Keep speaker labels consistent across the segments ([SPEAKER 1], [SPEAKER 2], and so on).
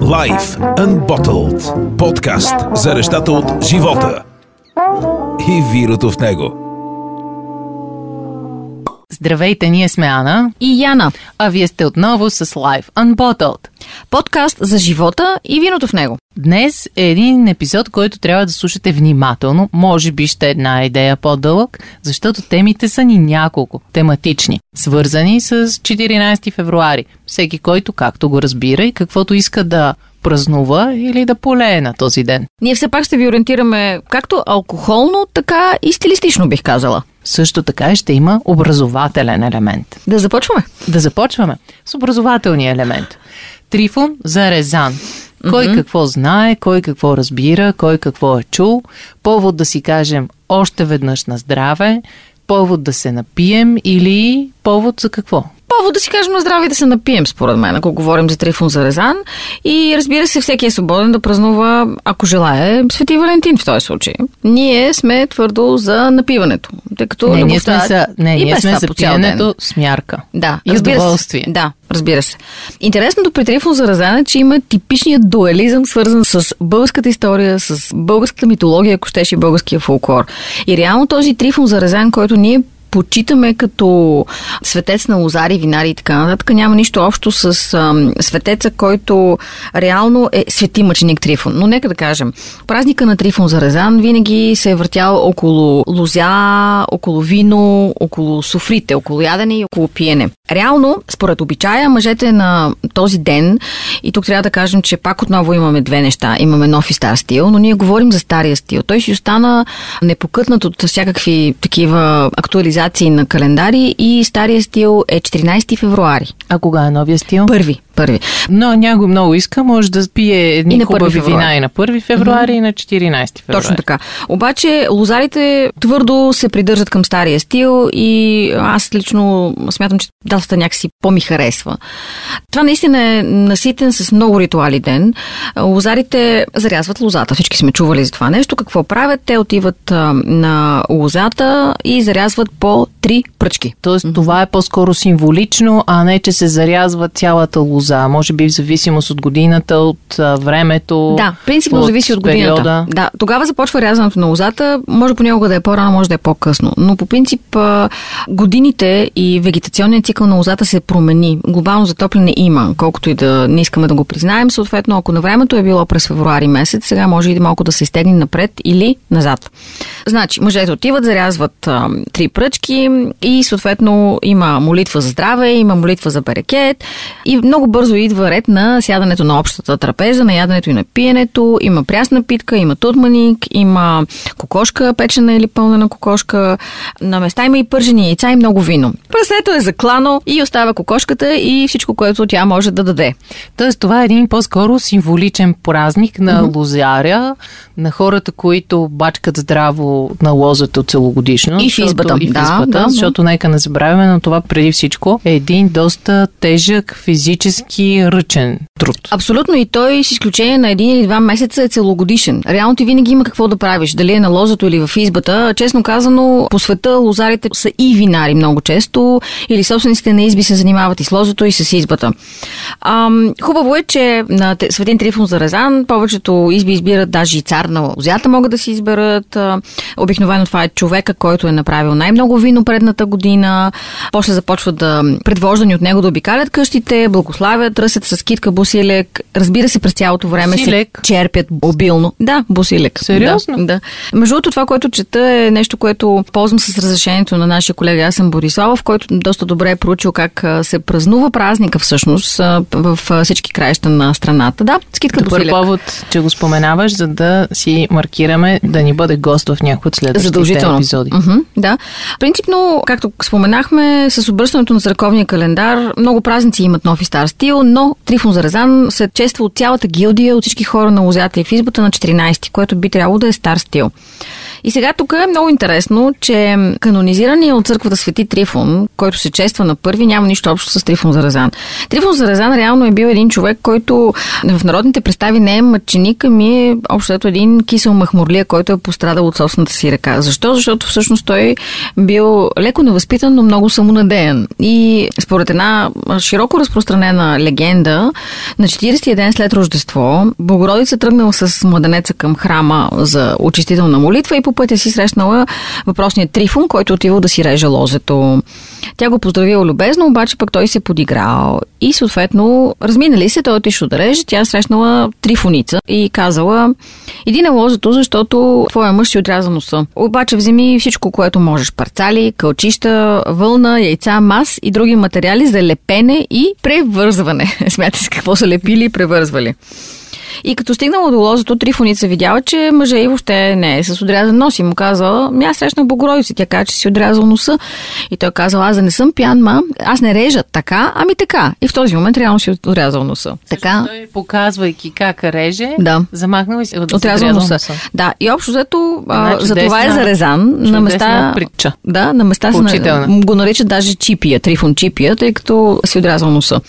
[SPEAKER 1] Life Unbottled. Подкаст за нещата от живота и вирото в него.
[SPEAKER 2] Здравейте, ние сме Ана.
[SPEAKER 3] И Яна.
[SPEAKER 2] А вие сте отново с Life Unbottled.
[SPEAKER 3] Подкаст за живота и виното в него.
[SPEAKER 2] Днес е един епизод, който трябва да слушате внимателно. Може би ще е една идея по-дълъг, защото темите са ни няколко, тематични, свързани с 14 февруари. Всеки, който както го разбира и каквото иска да празнува или да полее на този ден.
[SPEAKER 3] Ние все пак ще ви ориентираме както алкохолно, така и стилистично бих казала.
[SPEAKER 2] Също така ще има образователен елемент.
[SPEAKER 3] Да започваме?
[SPEAKER 2] Да започваме с образователния елемент. Трифон за Резан. Кой mm-hmm. какво знае, кой какво разбира, кой какво е чул. Повод да си кажем още веднъж на здраве, повод да се напием или повод за какво?
[SPEAKER 3] повод да си кажем на здраве и да се напием, според мен, ако говорим за Трифон за Резан. И разбира се, всеки е свободен да празнува, ако желая, Свети Валентин в този случай. Ние сме твърдо за напиването, тъй като
[SPEAKER 2] не, ние сме, за, не, ние сме за пиенето с мярка.
[SPEAKER 3] Да,
[SPEAKER 2] и удоволствие.
[SPEAKER 3] Се. Да, разбира се. Интересното при Трифон за Резан е, че има типичният дуализъм, свързан с българската история, с българската митология, ако щеше и българския фолклор. И реално този Трифон за Резан, който ние почитаме като светец на лозари, винари и така нататък, няма нищо общо с а, светеца, който реално е свети мъченик Трифон. Но нека да кажем, празника на Трифон за Резан винаги се е въртял около лозя, около вино, около суфрите, около ядене и около пиене. Реално, според обичая, мъжете на този ден, и тук трябва да кажем, че пак отново имаме две неща. Имаме нов и стар стил, но ние говорим за стария стил. Той си остана непокътнат от всякакви такива актуализации актуализации на календари и стария стил е 14 февруари.
[SPEAKER 2] А кога е новия стил?
[SPEAKER 3] Първи. Първи.
[SPEAKER 2] Но някой много иска, може да пие едни и хубави вина и на 1 февруари mm-hmm. и на 14 февруари.
[SPEAKER 3] Точно така. Обаче лозарите твърдо се придържат към стария стил и аз лично смятам, че доста някакси по-ми харесва. Това наистина е наситен с много ритуали ден. Лозарите зарязват лозата. Всички сме чували за това нещо. Какво правят? Те отиват а, на лозата и зарязват по role три пръчки.
[SPEAKER 2] Тоест mm-hmm. това е по-скоро символично, а не че се зарязва цялата лоза? Може би в зависимост от годината, от а, времето.
[SPEAKER 3] Да, принципно от зависи от годината. Периода. Да, тогава започва рязането на лозата. Може понякога да е по-рано, може да е по-късно. Но по принцип годините и вегетационният цикъл на лозата се промени. Глобално затопляне има, колкото и да не искаме да го признаем. Съответно, ако на времето е било през февруари месец, сега може и малко да се изтегне напред или назад. Значи, мъжете отиват, зарязват а, три пръчки и съответно има молитва за здраве, има молитва за берекет и много бързо идва ред на сядането на общата трапеза, на яденето и на пиенето. Има прясна питка, има тутманик, има кокошка, печена или пълнена кокошка. На места има и пържени яйца и много вино. Прасето е заклано и остава кокошката и всичко, което тя може да даде.
[SPEAKER 2] Тоест това е един по-скоро символичен празник на mm-hmm. лозаря, на хората, които бачкат здраво на лозата целогодишно.
[SPEAKER 3] И в избата.
[SPEAKER 2] И в избата, да, да, защото да. нека не забравяме, но това преди всичко е един доста тежък физически ръчен труд.
[SPEAKER 3] Абсолютно и той с изключение на един или два месеца е целогодишен. Реално ти винаги има какво да правиш, дали е на лозото или в избата. Честно казано, по света лозарите са и винари много често, или собствениците на изби се занимават и с лозото и с избата. Ам, хубаво е, че на Светин Трифон за Резан повечето изби избират даже и цар на лозята могат да си изберат. Обикновено това е човека, който е направил най-много вино предната година. После започват да предвождани от него да обикалят къщите, благославят търсят с китка бусилек. Разбира се, през цялото време
[SPEAKER 2] Бусилек.
[SPEAKER 3] се черпят обилно. Да, бусилек.
[SPEAKER 2] Сериозно?
[SPEAKER 3] Да, да. Между другото, това, което чета е нещо, което ползвам с разрешението на нашия колега Ясен Бориславов, който доста добре е проучил как се празнува празника всъщност в всички краища на страната. Да, с китка
[SPEAKER 2] Добър
[SPEAKER 3] бусилек.
[SPEAKER 2] повод, че го споменаваш, за да си маркираме да ни бъде гост в някои от следващите
[SPEAKER 3] Задължително.
[SPEAKER 2] епизоди.
[SPEAKER 3] Mm-hmm, да. Принципно, както споменахме, с обръщането на църковния календар, много празници имат нов и стар стил, но Трифон Заразан се чества от цялата гилдия, от всички хора на лозята и в избата на 14, което би трябвало да е стар стил. И сега тук е много интересно, че канонизирания от църквата Свети Трифон, който се чества на първи, няма нищо общо с Трифон Заразан. Трифон Заразан реално е бил един човек, който в народните представи не е мъченик, ами е общо ето един кисел махмурлия, който е пострадал от собствената си ръка. Защо? Защото всъщност той бил леко невъзпитан, но много самонадеян. И според една широко разпространена легенда, на 40-я ден след Рождество, Богородица тръгнала с младенеца към храма за очистителна молитва и по пътя си срещнала въпросният Трифон, който отивал да си реже лозето. Тя го поздравила любезно, обаче пък той се подиграл и съответно разминали се, той отишъл да реже, тя срещнала Трифоница и казала иди на лозето, защото твоя мъж си отряза носа. Обаче вземи всичко, което можеш. Парцали, кълчища, вълна, яйца, мас и други материали за лепене и превързване. Смятате с какво са лепили и превързвали. И като стигнала до лозето, Трифоница видяла, че мъжа и въобще не е с отрязан нос и му казала, ми аз срещнах Богородица. Тя каза, че си отрязал носа. И той казал, аз да не съм пиян, ма, аз не режа така, ами така. И в този момент реално си отрязал носа. Така.
[SPEAKER 2] Той, показвайки как реже,
[SPEAKER 3] Да.
[SPEAKER 2] замахнал и се
[SPEAKER 3] Отрязал носа. Да, и общо взето,
[SPEAKER 2] Една
[SPEAKER 3] за това е зарезан. На места,
[SPEAKER 2] притча.
[SPEAKER 3] да, на места се
[SPEAKER 2] Поучителна.
[SPEAKER 3] на, го наричат даже чипия, трифон чипия, тъй като си отрязал носа.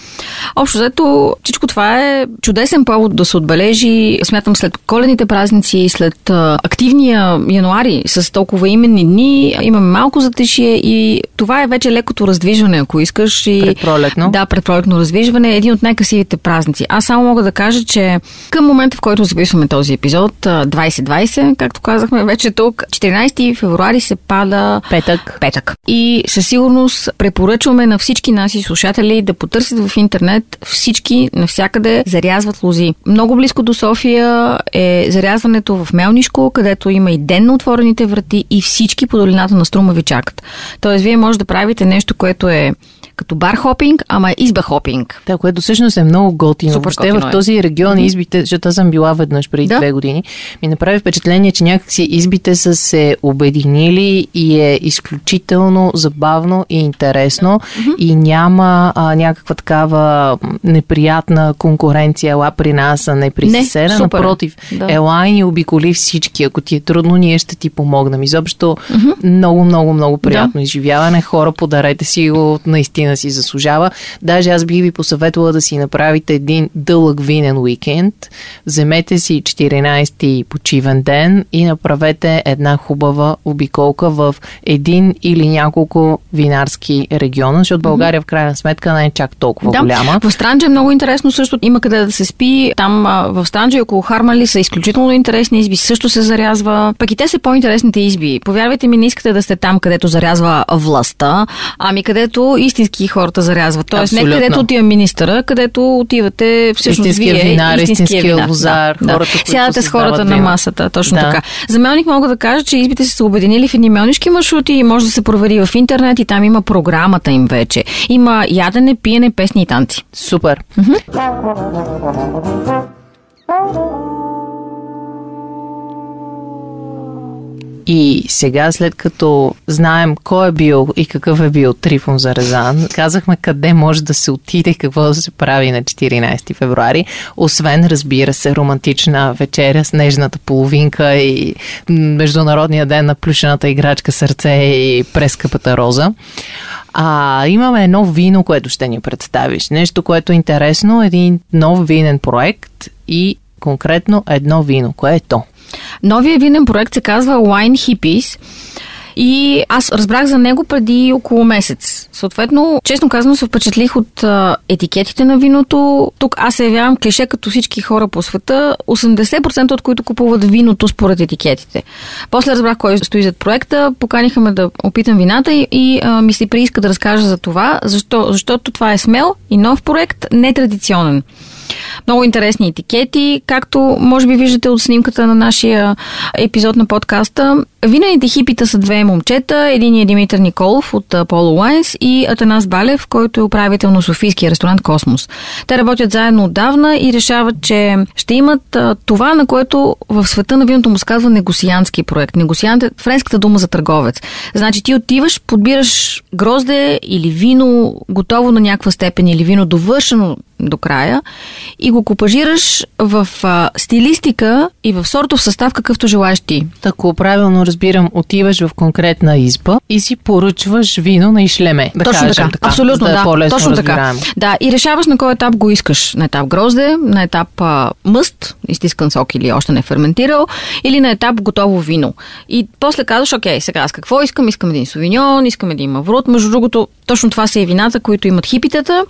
[SPEAKER 3] Общо взето, всичко това е чудесен повод да се отбележи, смятам, след коледните празници, след а, активния януари с толкова именни дни, имаме малко затишие и това е вече лекото раздвижване, ако искаш. И,
[SPEAKER 2] Предпролетно.
[SPEAKER 3] Да, предпролетно раздвижване е един от най-красивите празници. Аз само мога да кажа, че към момента, в който записваме този епизод, а, 2020, както казахме вече тук, 14 февруари се пада
[SPEAKER 2] Петък.
[SPEAKER 3] петък. И със сигурност препоръчваме на всички наши слушатели да потърсят в интернет всички навсякъде зарязват лози. Много близко до София е зарязването в Мелнишко, където има и ден на отворените врати и всички по долината на Струма ви чакат. Тоест, вие може да правите нещо, което е като бар хопинг, ама изба хопинг.
[SPEAKER 2] Да, което всъщност е много готино.
[SPEAKER 3] Супер
[SPEAKER 2] Въобще
[SPEAKER 3] готино
[SPEAKER 2] в
[SPEAKER 3] е.
[SPEAKER 2] този регион избите, защото аз съм била веднъж преди
[SPEAKER 3] Да.
[SPEAKER 2] две години, ми направи впечатление, че някакси избите са се обединили и е изключително забавно и интересно и няма а, някаква такава неприятна конкуренция, ела при нас, а не при
[SPEAKER 3] Не,
[SPEAKER 2] съседа.
[SPEAKER 3] супер е.
[SPEAKER 2] Напротив,
[SPEAKER 3] Да.
[SPEAKER 2] ела и ни обиколи всички. Ако ти е трудно, ние ще ти помогнем. Изобщо много, много, много приятно изживяване. Хора, подарете си го, наистина си заслужава. Даже аз бих ви посъветвала да си направите един дълъг винен уикенд. Вземете си 14-ти почивен ден и направете една хубава обиколка в един или няколко винарски региона, защото България в крайна сметка не е чак толкова
[SPEAKER 3] да.
[SPEAKER 2] голяма.
[SPEAKER 3] В Странджа е много интересно също. Има къде да се спи. Там в Странджа и около Хармали са изключително интересни изби. Също се зарязва. Пък и те са по-интересните изби. Повярвайте ми, не искате да сте там, където зарязва властта, ами където истински хората зарязват. Тоест не
[SPEAKER 2] Абсолютно.
[SPEAKER 3] където отива министъра, където отивате всъщност
[SPEAKER 2] Истинския
[SPEAKER 3] вие.
[SPEAKER 2] винар, истинския
[SPEAKER 3] винар.
[SPEAKER 2] лозар,
[SPEAKER 3] да,
[SPEAKER 2] хората,
[SPEAKER 3] да.
[SPEAKER 2] които
[SPEAKER 3] Сядате с хората на масата. Точно
[SPEAKER 2] Да.
[SPEAKER 3] така. За Мелник мога да кажа, че избите са се обединили в едни мелнишки маршрути и може да се провери в интернет и там има програмата им вече. Има ядене, пиене, песни и танци.
[SPEAKER 2] Супер. И сега, след като знаем кой е бил и какъв е бил Трифон Зарезан, казахме къде може да се отиде какво да се прави на 14 февруари, освен, разбира се, романтична вечеря с нежната половинка и Международния ден на плюшената играчка сърце и прескъпата роза. А, имаме едно вино, което ще ни представиш. Нещо, което е интересно, един нов винен проект и конкретно едно вино. Кое е то?
[SPEAKER 3] Новия винен проект се казва Wine Hippies. И аз разбрах за него преди около месец. Съответно, честно казано, се впечатлих от етикетите на виното. Тук аз се явявам клише като всички хора по света, 80% от които купуват виното според етикетите. После разбрах кой стои зад проекта, поканиха ме да опитам вината и, и а, ми се прииска да разкажа за това, защо, защото това е смел и нов проект, нетрадиционен. Много интересни етикети, както може би виждате от снимката на нашия епизод на подкаста. Винените хипита са две момчета. Един е Димитър Николов от Apollo Wines и Атанас Балев, който е управител на Софийския ресторант Космос. Те работят заедно отдавна и решават, че ще имат това, на което в света на виното му се казва негосиански проект. Негосиант е френската дума за търговец. Значи ти отиваш, подбираш грозде или вино готово на някаква степен или вино довършено до края и го копажираш в а, стилистика и в сортов състав, какъвто желаеш ти.
[SPEAKER 2] Тако правилно разбирам, отиваш в конкретна изба и си поръчваш вино на ишлеме. Да
[SPEAKER 3] Точно
[SPEAKER 2] кажем,
[SPEAKER 3] така. Абсолютно,
[SPEAKER 2] за да. Е
[SPEAKER 3] да.
[SPEAKER 2] по-лесно
[SPEAKER 3] Точно така.
[SPEAKER 2] разбираемо.
[SPEAKER 3] Да, и решаваш на кой етап го искаш. На етап грозде, на етап а, мъст, изтискан сок или още не ферментирал, или на етап готово вино. И после казваш, окей, сега аз какво искам? Искам един совиньон, искам един маврут. Между другото, точно това са и вината, които имат хипитата.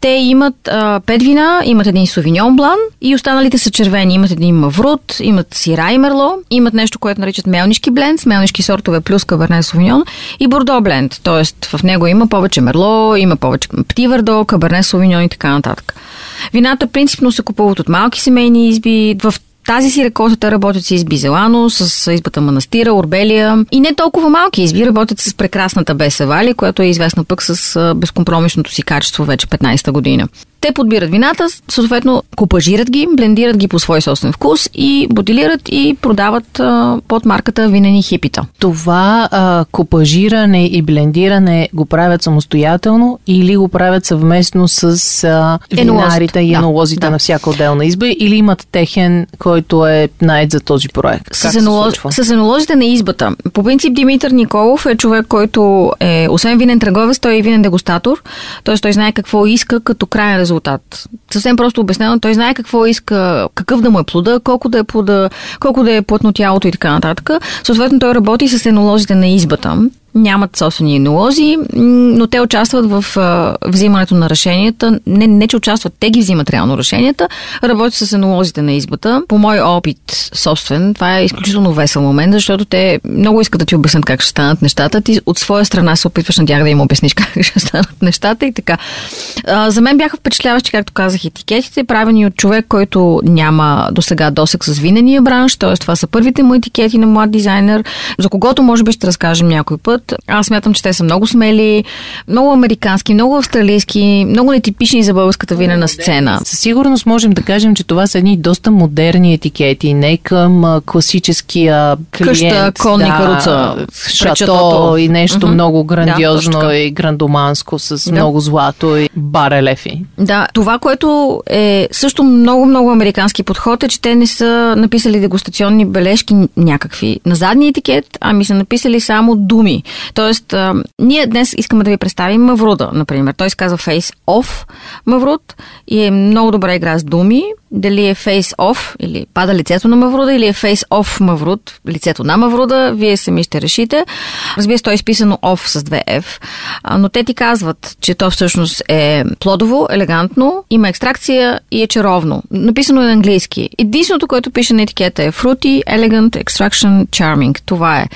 [SPEAKER 3] Те имат а, пет вина, имат един совиньон блан и останалите са червени. Имат един маврут, имат сира и мерло, имат нещо, което наричат мелнишки бленд, с мелнишки сортове плюс каберне совиньон и бордо бленд. Тоест в него има повече мерло, има повече пти върдо, каберне совиньон и така нататък. Вината принципно се купуват от малки семейни изби. В тази си реколта те работят с изби Зелано, с избата Манастира, Орбелия и не толкова малки изби работят с прекрасната Беса Вали, която е известна пък с безкомпромисното си качество вече 15-та година. Те подбират вината, съответно купажират ги, блендират ги по свой собствен вкус и бутилират и продават а, под марката Винени хипита.
[SPEAKER 2] Това а, копажиране и блендиране го правят самостоятелно или го правят съвместно с а, винарите и
[SPEAKER 3] Да,
[SPEAKER 2] енолозите
[SPEAKER 3] да.
[SPEAKER 2] на всяка отделна изба или имат техен, който е найд за този проект?
[SPEAKER 3] С,
[SPEAKER 2] случва?
[SPEAKER 3] с енолозите на избата. По принцип Димитър Николов е човек, който е, освен винен търговец, той е и винен дегустатор. Т.е. той знае какво иска като крайен резултат. Съвсем просто обяснено, той знае какво иска, какъв да му е плода, колко да е плода, колко да е плътно тялото и така нататък. Съответно той работи с енолозите на избата. Нямат собствени енолози, но те участват в а, взимането на решенията. Не, не, че участват, те ги взимат реално решенията. Работят с енолозите на избата. По мой опит собствен, това е изключително весел момент, защото те много искат да ти обяснят как ще станат нещата. Ти от своя страна се опитваш на тях да им обясниш как ще станат нещата и така. А, за мен бяха впечатляващи, както казах, етикетите, правени от човек, който няма до сега досек с винения бранш, т.е. това са първите му етикети на млад дизайнер, за когото може би ще разкажем някой път. Аз смятам, че те са много смели, много американски, много австралийски, много нетипични за българската винена сцена.
[SPEAKER 2] Със сигурност можем да кажем, че това са едни доста модерни етикети, не към класическия клиент.
[SPEAKER 3] Къща, конни,
[SPEAKER 2] да,
[SPEAKER 3] каруца,
[SPEAKER 2] шато
[SPEAKER 3] шатото.
[SPEAKER 2] и нещо
[SPEAKER 3] Мгм.
[SPEAKER 2] много
[SPEAKER 3] Да,
[SPEAKER 2] грандиозно
[SPEAKER 3] така.
[SPEAKER 2] и грандоманско с
[SPEAKER 3] Да.
[SPEAKER 2] много злато и барелефи.
[SPEAKER 3] Да, това, което е също много-много американски подход е, че те не са написали дегустационни бележки някакви на задния етикет, ами са написали само думи. Тоест, ние днес искаме да ви представим Мавруда, например. Той се казва Face Off Мавруд и е много добра игра с думи. Дали е Off или пада лицето на Мавруда или е Off Мавруд, лицето на Мавруда, вие сами ще решите. Разбира се, той е изписано Off с две F, но те ти казват, че то всъщност е плодово, елегантно, има екстракция и е чаровно. Написано е на английски. Единственото, което пише на етикета е Fruity, Elegant, Extraction, Charming. Това е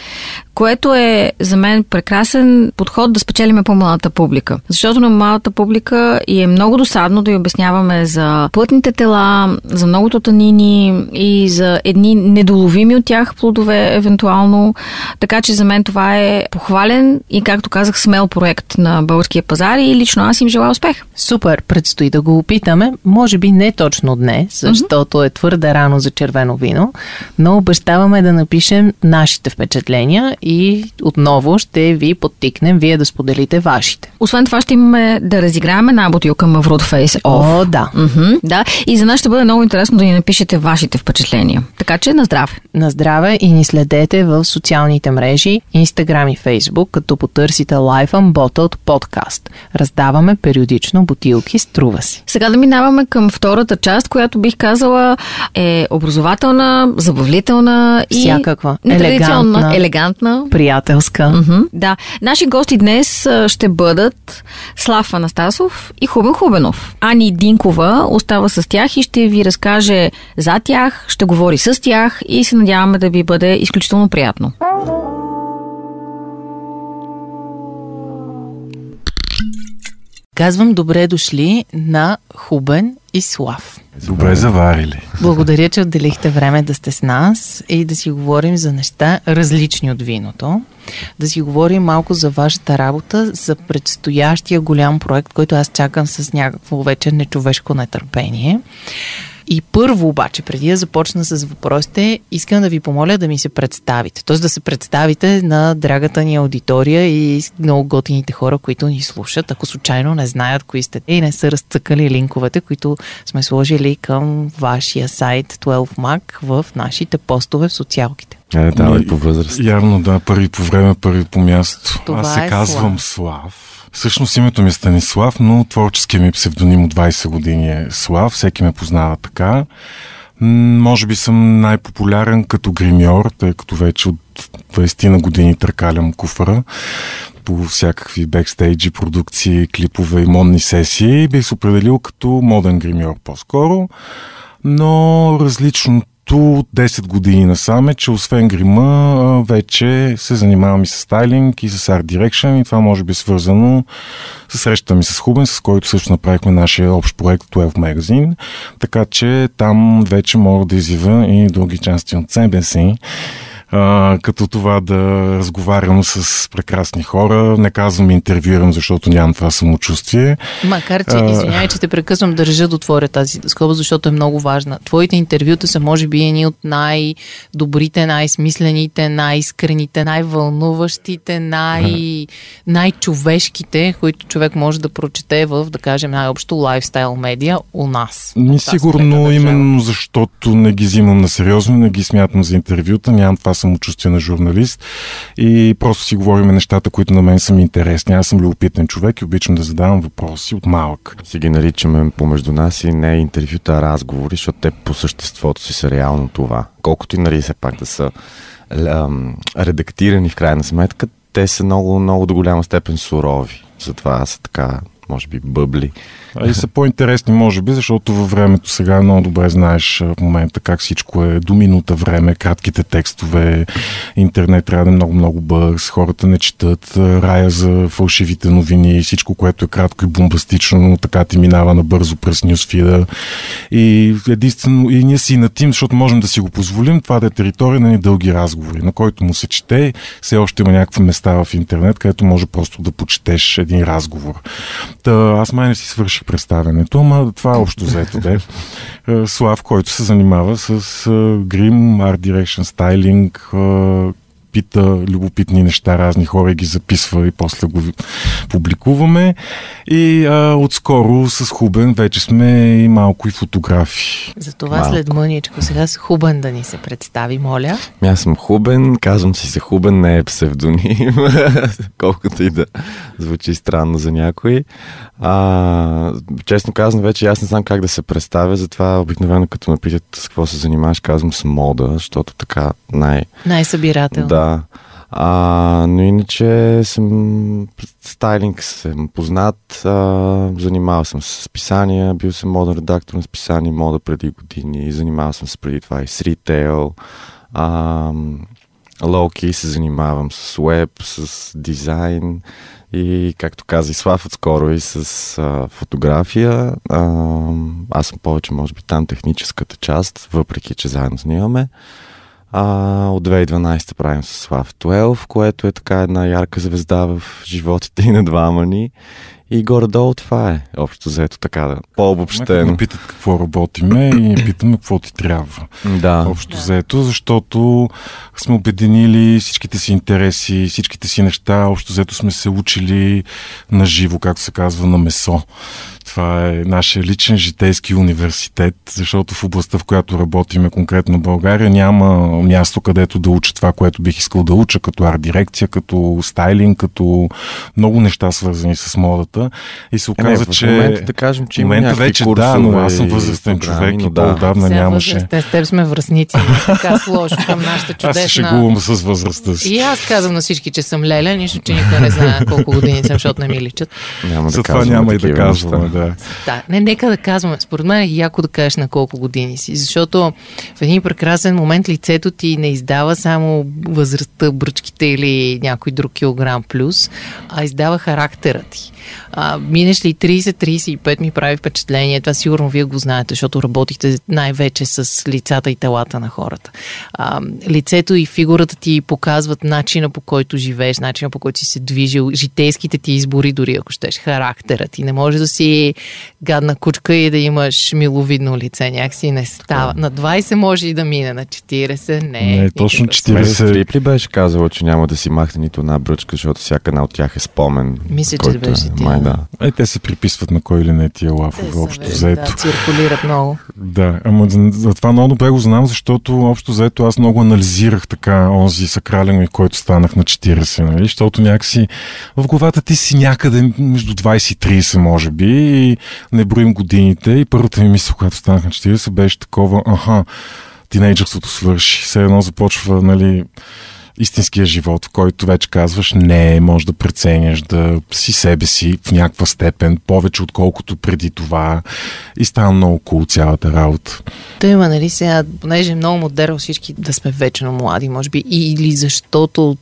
[SPEAKER 3] което е за мен прекрасен подход да спечелиме по-малата публика. Защото на малата публика и е много досадно да й обясняваме за плътните тела, за многото танини и за едни недоловими от тях плодове, евентуално. Така че за мен това е похвален и, както казах, смел проект на българския пазар и лично аз им желая успех.
[SPEAKER 2] Супер, предстои да го опитаме. Може би не точно днес, защото е твърде рано за червено вино, но обещаваме да напишем нашите впечатления и отново ще ви подтикнем вие да споделите вашите.
[SPEAKER 3] Освен това ще имаме да разиграем една бутилка Face Off.
[SPEAKER 2] О, да.
[SPEAKER 3] Мгм, да, и за нас ще бъде много интересно да ни напишете вашите впечатления. Така че на здраве!
[SPEAKER 2] На здраве и ни следете в социалните мрежи, Instagram и Facebook, като потърсите Life Unbottled Podcast. Раздаваме периодично бутилки, струва си.
[SPEAKER 3] Сега да минаваме към втората част, която бих казала е образователна, забавлителна и
[SPEAKER 2] Всякаква. Елегантна.
[SPEAKER 3] елегантна.
[SPEAKER 2] Приятелска.
[SPEAKER 3] Мгм, Да. Наши гости днес ще бъдат Слав Анастасов и Хубен Хубенов. Ани Динкова остава с тях и ще ви разкаже за тях, ще говори с тях и се надяваме да ви бъде изключително приятно.
[SPEAKER 2] Казвам добре дошли на Хубен и Слав.
[SPEAKER 4] Добре заварили.
[SPEAKER 2] Благодаря, че отделихте време да сте с нас и да си говорим за неща различни от виното. Да си говорим малко за вашата работа, за предстоящия голям проект, който аз чакам с някакво вече нечовешко нетърпение. И първо обаче, преди да започна с въпросите, искам да ви помоля да ми се представите. Т.е. да се представите на драгата ни аудитория и много готините хора, които ни слушат, ако случайно не знаят кои сте и не са разцъкали линковете, които сме сложили към вашия сайт 12Mac в нашите постове в социалките.
[SPEAKER 4] Е, да, и по възраст.
[SPEAKER 5] Явно да, първи по време, първи по място.
[SPEAKER 2] Това
[SPEAKER 5] Аз се
[SPEAKER 2] е
[SPEAKER 5] казвам Слав. Всъщност името ми е Станислав, но творческия ми псевдоним от 20 години е Слав. Всеки ме познава така. Може би съм най-популярен като гримьор, тъй като вече от 20 на години търкалям куфара по всякакви бекстейджи, продукции, клипове и модни сесии. Бих се определил като моден гримьор по-скоро, но от 10 години насам е, че освен грима, вече се занимавам и с стайлинг и с арт дирекшн и това може би е свързано с срещата ми с Хубен, с който също направихме нашия общ проект 12 Magazine, така че там вече мога да изява и други части от себе си а, като това да разговарям с прекрасни хора. Не казвам интервюирам, защото нямам това самочувствие.
[SPEAKER 2] Макар, че, извинявай, че те прекъсвам, държа да отворя тази скоба, защото е много важна. Твоите интервюта са, може би, едни от най-добрите, най-смислените, най-искрените, най-вълнуващите, най- най-човешките, които човек може да прочете в, да кажем, най-общо лайфстайл медиа у нас.
[SPEAKER 5] Ми сигурно именно защото не ги взимам на сериозно, не ги смятам за интервюта, нямам това самочувствие на журналист и просто си говорим нещата, които на мен са ми интересни. Аз съм любопитен човек и обичам да задавам въпроси от малък.
[SPEAKER 4] Си ги наричаме помежду нас и не интервюта, а разговори, защото те по съществото си са реално това. Колкото и нали все пак да са редактирани в крайна сметка, те са много, много до голяма степен сурови. Затова са така, може би, бъбли.
[SPEAKER 5] А и са по-интересни, може би, защото във времето сега много добре знаеш в момента как всичко е до минута време, кратките текстове, интернет трябва да е много-много бърз, хората не четат, рая за фалшивите новини, всичко, което е кратко и бомбастично, така ти минава набързо през нюсфида. И единствено, и ние си натим, защото можем да си го позволим, това да е територия на ни дълги разговори, на който му се чете, все още има някакви места в интернет, където може просто да почетеш един разговор. Та, аз май не си свърших представенето, ама това е общо взето, де. Слав, който се занимава с е, грим, арт дирекшн, стайлинг, е, пита любопитни неща, разни хора и ги записва и после го публикуваме. И а, отскоро с Хубен вече сме и малко и фотографи.
[SPEAKER 2] Затова
[SPEAKER 4] Малко.
[SPEAKER 2] след мъничко сега с Хубен да ни се представи, моля.
[SPEAKER 4] Ми Аз съм Хубен, казвам си се Хубен, не е псевдоним, колкото и да звучи странно за някой. А, честно казвам, вече аз не знам как да се представя, затова обикновено като ме питат с какво се занимаваш, казвам с мода, защото така най...
[SPEAKER 2] Най-събирателно.
[SPEAKER 4] Да. А, но иначе съм стайлинг съм познат, а, занимавал съм с писания, бил съм моден редактор на списание мода преди години, занимавал съм се преди това и с ритейл, а, лоуки се занимавам с веб, с дизайн и както каза и Слав отскоро и с а, фотография. А, аз съм повече може би там техническата част, въпреки че заедно снимаме. А, от 2012 правим с Слав 12, което е така една ярка звезда в животите и на двама ни. И горе-долу това е, общо взето така да, по-обобщено.
[SPEAKER 5] ме питат какво работиме и питаме какво ти трябва.
[SPEAKER 4] Да,
[SPEAKER 5] Общо взето, защото сме обединили всичките си интереси, всичките си неща. Общо взето сме се учили на живо, както се казва, на месо. Това е нашия личен житейски университет, защото в областта, в която работиме, конкретно в България, няма място, където да уча това, което бих искал да уча, като арт-дирекция, като стайлинг, като много неща свързани с модата. И се
[SPEAKER 4] Е, не,
[SPEAKER 5] оказа,
[SPEAKER 4] в
[SPEAKER 5] че...
[SPEAKER 4] момента да кажем, че
[SPEAKER 5] в
[SPEAKER 4] има
[SPEAKER 5] момента вече
[SPEAKER 4] курсове
[SPEAKER 5] да, но аз съм възрастен човек и
[SPEAKER 4] да.
[SPEAKER 5] по-отдавна
[SPEAKER 2] Сега
[SPEAKER 5] нямаше.
[SPEAKER 2] възраст, те с теб сме връзници. така с лошо към нашата
[SPEAKER 5] Аз се
[SPEAKER 2] чудесна...
[SPEAKER 5] шегувам с възрастта си.
[SPEAKER 2] И аз казвам на всички, че съм леля, нищо, че никой не знае колко години съм, защото не ми личат.
[SPEAKER 4] Няма да
[SPEAKER 5] Затова няма и да
[SPEAKER 4] неща.
[SPEAKER 5] Да.
[SPEAKER 2] Да, не, нека да казваме. Според мен е яко да кажеш на колко години си, защото в един прекрасен момент лицето ти не издава само възрастта, бръчките или някой друг килограм плюс, а издава характера ти. А, минеш ли 30-35 ми прави впечатление, това сигурно вие го знаете, защото работите най-вече с лицата и телата на хората. А, лицето и фигурата ти показват начина по който живееш, начина по който си се движил, житейските ти избори, дори ако щеш, характера ти. Не може да си си гадна кучка и да имаш миловидно лице. Някакси не става. На 20 може и да мине, на 40 не.
[SPEAKER 5] Не, точно
[SPEAKER 2] никакъв
[SPEAKER 5] 40.
[SPEAKER 4] Мерил Стрип ли беше казала, че няма да си махне нито една бръчка, защото всяка една от тях е спомен?
[SPEAKER 2] Мисля, че
[SPEAKER 4] който
[SPEAKER 2] беше
[SPEAKER 4] е-. Май да.
[SPEAKER 5] Е, те се приписват на кой ли не тия
[SPEAKER 2] Те
[SPEAKER 5] лафове,
[SPEAKER 2] са,
[SPEAKER 5] общо взето.
[SPEAKER 2] Да, циркулират много.
[SPEAKER 5] Да, ама за, това много добре го знам, защото общо заето аз много анализирах така онзи сакрален ми, който станах на 40, нали? Защото някакси в главата ти си някъде между 20 и 30, може би, и не броим годините. И първата ми мисъл, когато станах на 40, беше такова, аха, тинейджърството свърши. Все едно започва, нали, истинския живот, в който вече казваш не, може да преценяш да си себе си в някаква степен, повече отколкото преди това и става много кул цялата работа.
[SPEAKER 2] Та има, нали сега, понеже е много модерно всички да сме вечно млади, може би, или защото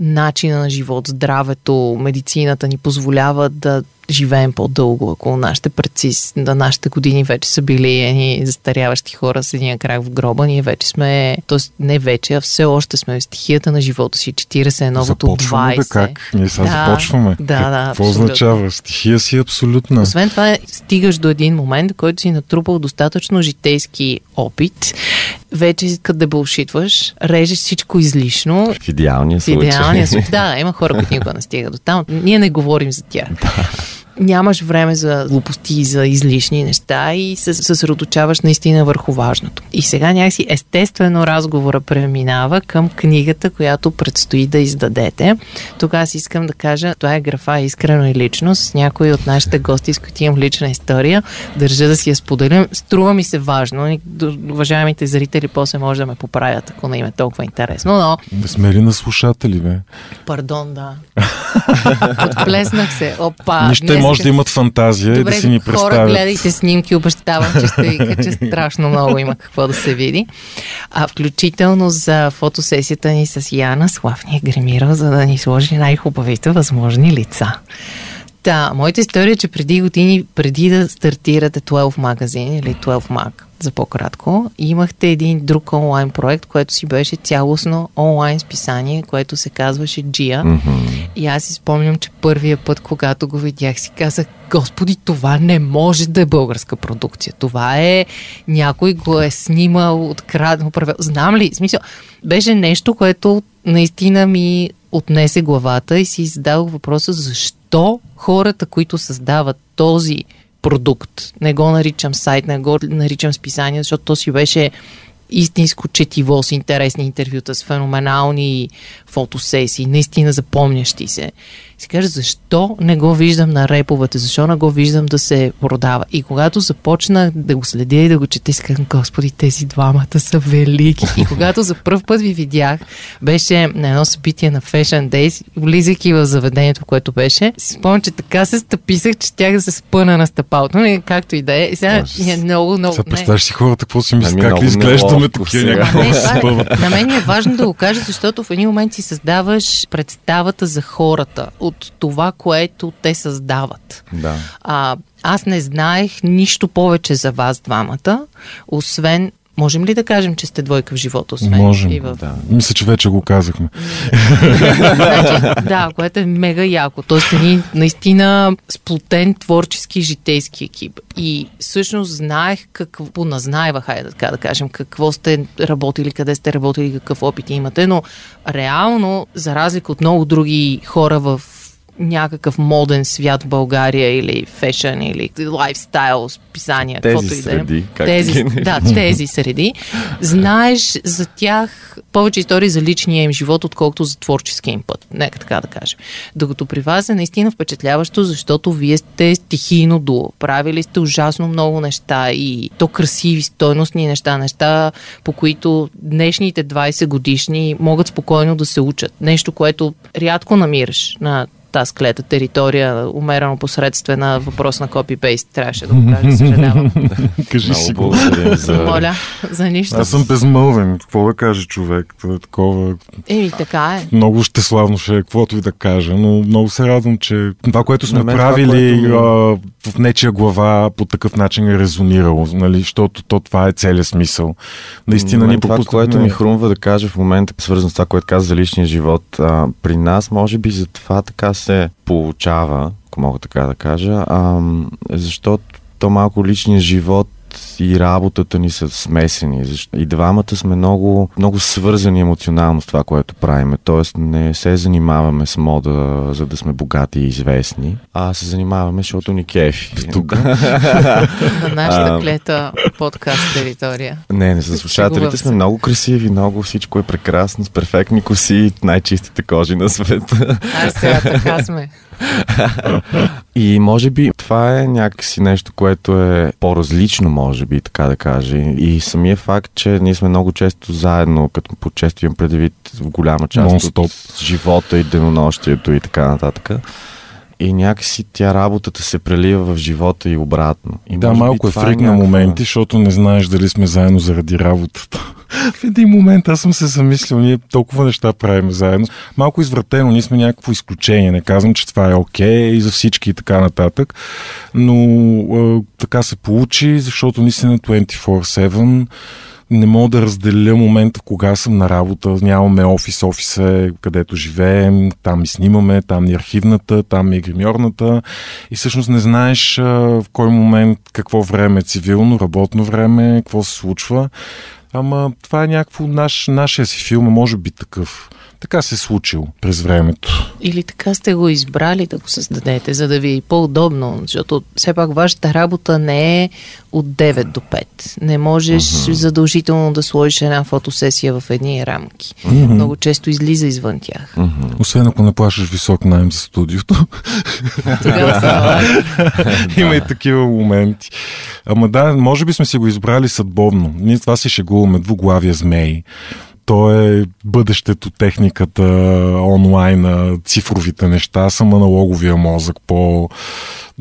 [SPEAKER 2] начина на живот, здравето, медицината ни позволява да живеем по-дълго, ако нашите предци на нашите години вече са били едни застаряващи хора с един крак в гроба, ние вече сме, т.е. не вече, а все още сме в стихията на живота си. 40 е новото
[SPEAKER 5] Започваме
[SPEAKER 2] 20.
[SPEAKER 5] да как? Ние сега
[SPEAKER 2] Да,
[SPEAKER 5] започваме.
[SPEAKER 2] да, да,
[SPEAKER 5] Какво
[SPEAKER 2] абсолютно.
[SPEAKER 5] означава? Стихия си абсолютна.
[SPEAKER 2] Освен това, стигаш до един момент, който си натрупал достатъчно житейски опит, вече като да бълшитваш, режеш всичко излишно.
[SPEAKER 4] В идеалния
[SPEAKER 2] В
[SPEAKER 4] случай.
[SPEAKER 2] идеалния случай. Да, има хора, които никога не стигат до там. Ние не говорим за тях. Нямаш време за глупости и за излишни неща и се съсредоточаваш наистина върху важното. И сега някакси естествено разговора преминава към книгата, която предстои да издадете. Тук аз искам да кажа, това е графа искрено и лично с някои от нашите гости, с които имам лична история. Държа да си я споделям. Струва ми се важно. Уважаемите зрители после може да ме поправят, ако не им е толкова интересно, но
[SPEAKER 5] Не сме ли на слушатели, бе?
[SPEAKER 2] Пардон, да. Отплеснах се. Опа. Днес
[SPEAKER 5] може да имат фантазия и
[SPEAKER 2] Добре,
[SPEAKER 5] да си ни
[SPEAKER 2] хора,
[SPEAKER 5] представят.
[SPEAKER 2] гледайте снимки, обещавам, че ще ви кача страшно много има какво да се види. А включително за фотосесията ни с Яна, Слав ни е гримирал, за да ни сложи най-хубавите възможни лица. Да, моята история е, че преди години, преди да стартирате 12 магазин или 12 маг, за по-кратко, имахте един друг онлайн проект, което си беше цялостно онлайн списание, което се казваше Gia.
[SPEAKER 4] Мгм.
[SPEAKER 2] И аз си спомням, че първия път, когато го видях, си казах, Господи, това не може да е българска продукция. Това е някой го е снимал, откраднал, правил. Знам ли? В Смисъл, беше нещо, което наистина ми отнесе главата и си зададох въпроса, защо хората, които създават този продукт, не го наричам сайт, не го наричам списание, защото то си беше истинско четиво с интересни интервюта, с феноменални фотосесии, наистина запомнящи се. Си кажа, защо не го виждам на реповете, защо не го виждам да се продава. И когато започнах да го следя и да го чета, си казвам, господи, тези двамата са велики. И когато за първ път ви видях, беше на едно събитие на Fashion Days, влизайки в заведението, което беше, си спомням, че така се стъписах, че тях да се спъна на стъпалото, но както и да е. И сега е много, много...
[SPEAKER 5] Сега представяш си хората, какво си мислят,
[SPEAKER 4] Ами,
[SPEAKER 5] как ли изглеждаме такива някакво
[SPEAKER 2] това е- на мен е важно да го кажа, защото в един момент си създаваш представата за хората от това, което те създават.
[SPEAKER 4] Да.
[SPEAKER 2] А, аз не знаех нищо повече за вас двамата, освен Можем ли да кажем, че сте двойка в живота, освен
[SPEAKER 5] Можем,
[SPEAKER 2] и в...
[SPEAKER 4] Да.
[SPEAKER 5] Мисля, че вече го казахме.
[SPEAKER 2] значи, да, което е мега яко. Тоест, един наистина сплотен творчески житейски екип. И всъщност знаех какво, поназнайвах, хайде така да кажем, какво сте работили, къде сте работили, какъв опит имате, но реално, за разлика от много други хора в някакъв моден свят в България или фешън или лайфстайл писания,
[SPEAKER 4] Тези
[SPEAKER 2] каквото и да е.
[SPEAKER 4] среди, както
[SPEAKER 2] Тези,
[SPEAKER 4] ги
[SPEAKER 2] да, тези среди. Знаеш за тях повече истории за личния им живот, отколкото за творческия им път. Нека така да кажем. Докато при вас е наистина впечатляващо, защото вие сте стихийно дуо. Правили сте ужасно много неща и то красиви, стойностни неща, неща, по които днешните 20 годишни могат спокойно да се учат. Нещо, което рядко намираш на тази клета територия, умерено посредствена въпрос на копипейст. Трябваше да го кажа, съжалявам.
[SPEAKER 5] Кажи си го.
[SPEAKER 4] за...
[SPEAKER 2] Моля, за нищо.
[SPEAKER 5] Аз съм безмълвен. Какво да каже човек? Това е такова.
[SPEAKER 2] Еми, така е.
[SPEAKER 5] Много ще славно ще е, каквото и да кажа, но много се радвам, че това, което сме
[SPEAKER 4] това,
[SPEAKER 5] правили
[SPEAKER 4] което-
[SPEAKER 5] а, в нечия глава по такъв начин е резонирало, нали? защото то това е целият смисъл. Наистина
[SPEAKER 4] На
[SPEAKER 5] ни
[SPEAKER 4] мен това, което ми хрумва да кажа в момента, свързано с това, което каза за личния живот, а, при нас, може би, затова така се получава, ако мога така да кажа, а, защото то малко личният живот и работата ни са смесени. И двамата сме много, много свързани емоционално с това, което правиме. Тоест не се занимаваме с мода, за да сме богати и известни, а се занимаваме, защото ни кефи.
[SPEAKER 5] Тук.
[SPEAKER 2] На нашата клета подкаст територия.
[SPEAKER 4] Не, не за слушателите сме много красиви, много всичко е прекрасно, с перфектни коси, най-чистите кожи на света.
[SPEAKER 2] А сега така сме.
[SPEAKER 4] И може би това е някакси нещо, което е по-различно, може би, така да кажа. И самия факт, че ние сме много често заедно, като по често имам предвид в голяма част
[SPEAKER 5] Non-stop.
[SPEAKER 4] от живота и денонощието и така нататък. И някакси тя работата се прелива в живота и обратно. И
[SPEAKER 5] Да, малко е фрик на
[SPEAKER 4] някаква-
[SPEAKER 5] моменти, защото не знаеш дали сме заедно заради работата. В един момент аз съм се замислил, ние толкова неща правим заедно. Малко извратено, ние сме някакво изключение. Не казвам, че това е окей и за всички и така нататък. Но а, така се получи, защото наистина 24-7 не мога да разделя момента, кога съм на работа. Нямаме офис, офис е където живеем, там и снимаме, там и архивната, там и гримьорната. И всъщност не знаеш в кой момент какво време е цивилно, работно време, какво се случва. Ама това е някакво наш, нашия си филм, може би такъв. Така се е случил през времето.
[SPEAKER 2] Или така сте го избрали да го създадете, за да ви е по-удобно, защото все пак вашата работа не е от 9 до 5. Не можеш uh-huh. задължително да сложиш една фотосесия в едни рамки. Uh-huh. Много често излиза извън тях.
[SPEAKER 4] Мгм.
[SPEAKER 5] Освен ако не плащаш висок найем за студиото.
[SPEAKER 2] Тогава.
[SPEAKER 5] Има и такива моменти. Ама да, може би сме си го избрали съдбовно. Ние това си шегуваме двуглавия змей. То е бъдещето, техниката, онлайна, цифровите неща. Съм аналоговия мозък по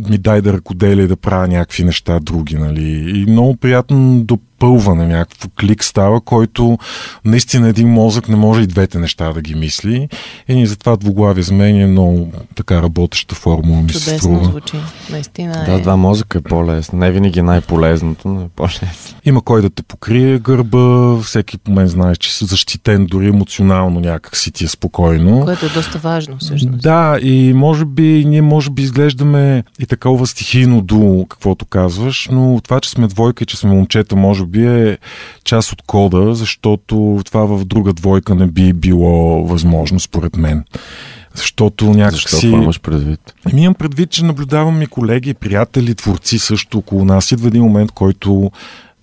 [SPEAKER 5] ми дай да ръкоделя и да правя някакви неща други, нали. И много приятно допълване, някакво клик става, който наистина един мозък не може и двете неща да ги мисли. И ние затова двуглавия змей е много така работеща формула, ми се
[SPEAKER 2] Чудесно
[SPEAKER 5] струва.
[SPEAKER 2] звучи. Наистина
[SPEAKER 4] Да,
[SPEAKER 2] е.
[SPEAKER 4] два мозъка е по-лесно. Не винаги е най-полезното, но е по-лесно.
[SPEAKER 5] Има кой да те покрие гърба, всеки момент знаеш, че си защитен, дори емоционално някак си ти е спокойно.
[SPEAKER 2] Което е доста важно всъщност.
[SPEAKER 5] Да, и може би ние може би изглеждаме и такова стихийно до каквото казваш, но това, че сме двойка и че сме момчета, може би е част от кода, защото това в друга двойка не би било възможно, според мен. Защото някак
[SPEAKER 4] Защо това имаш предвид?
[SPEAKER 5] Ами имам предвид, че наблюдавам и колеги, приятели, творци също около нас. Идва един момент, който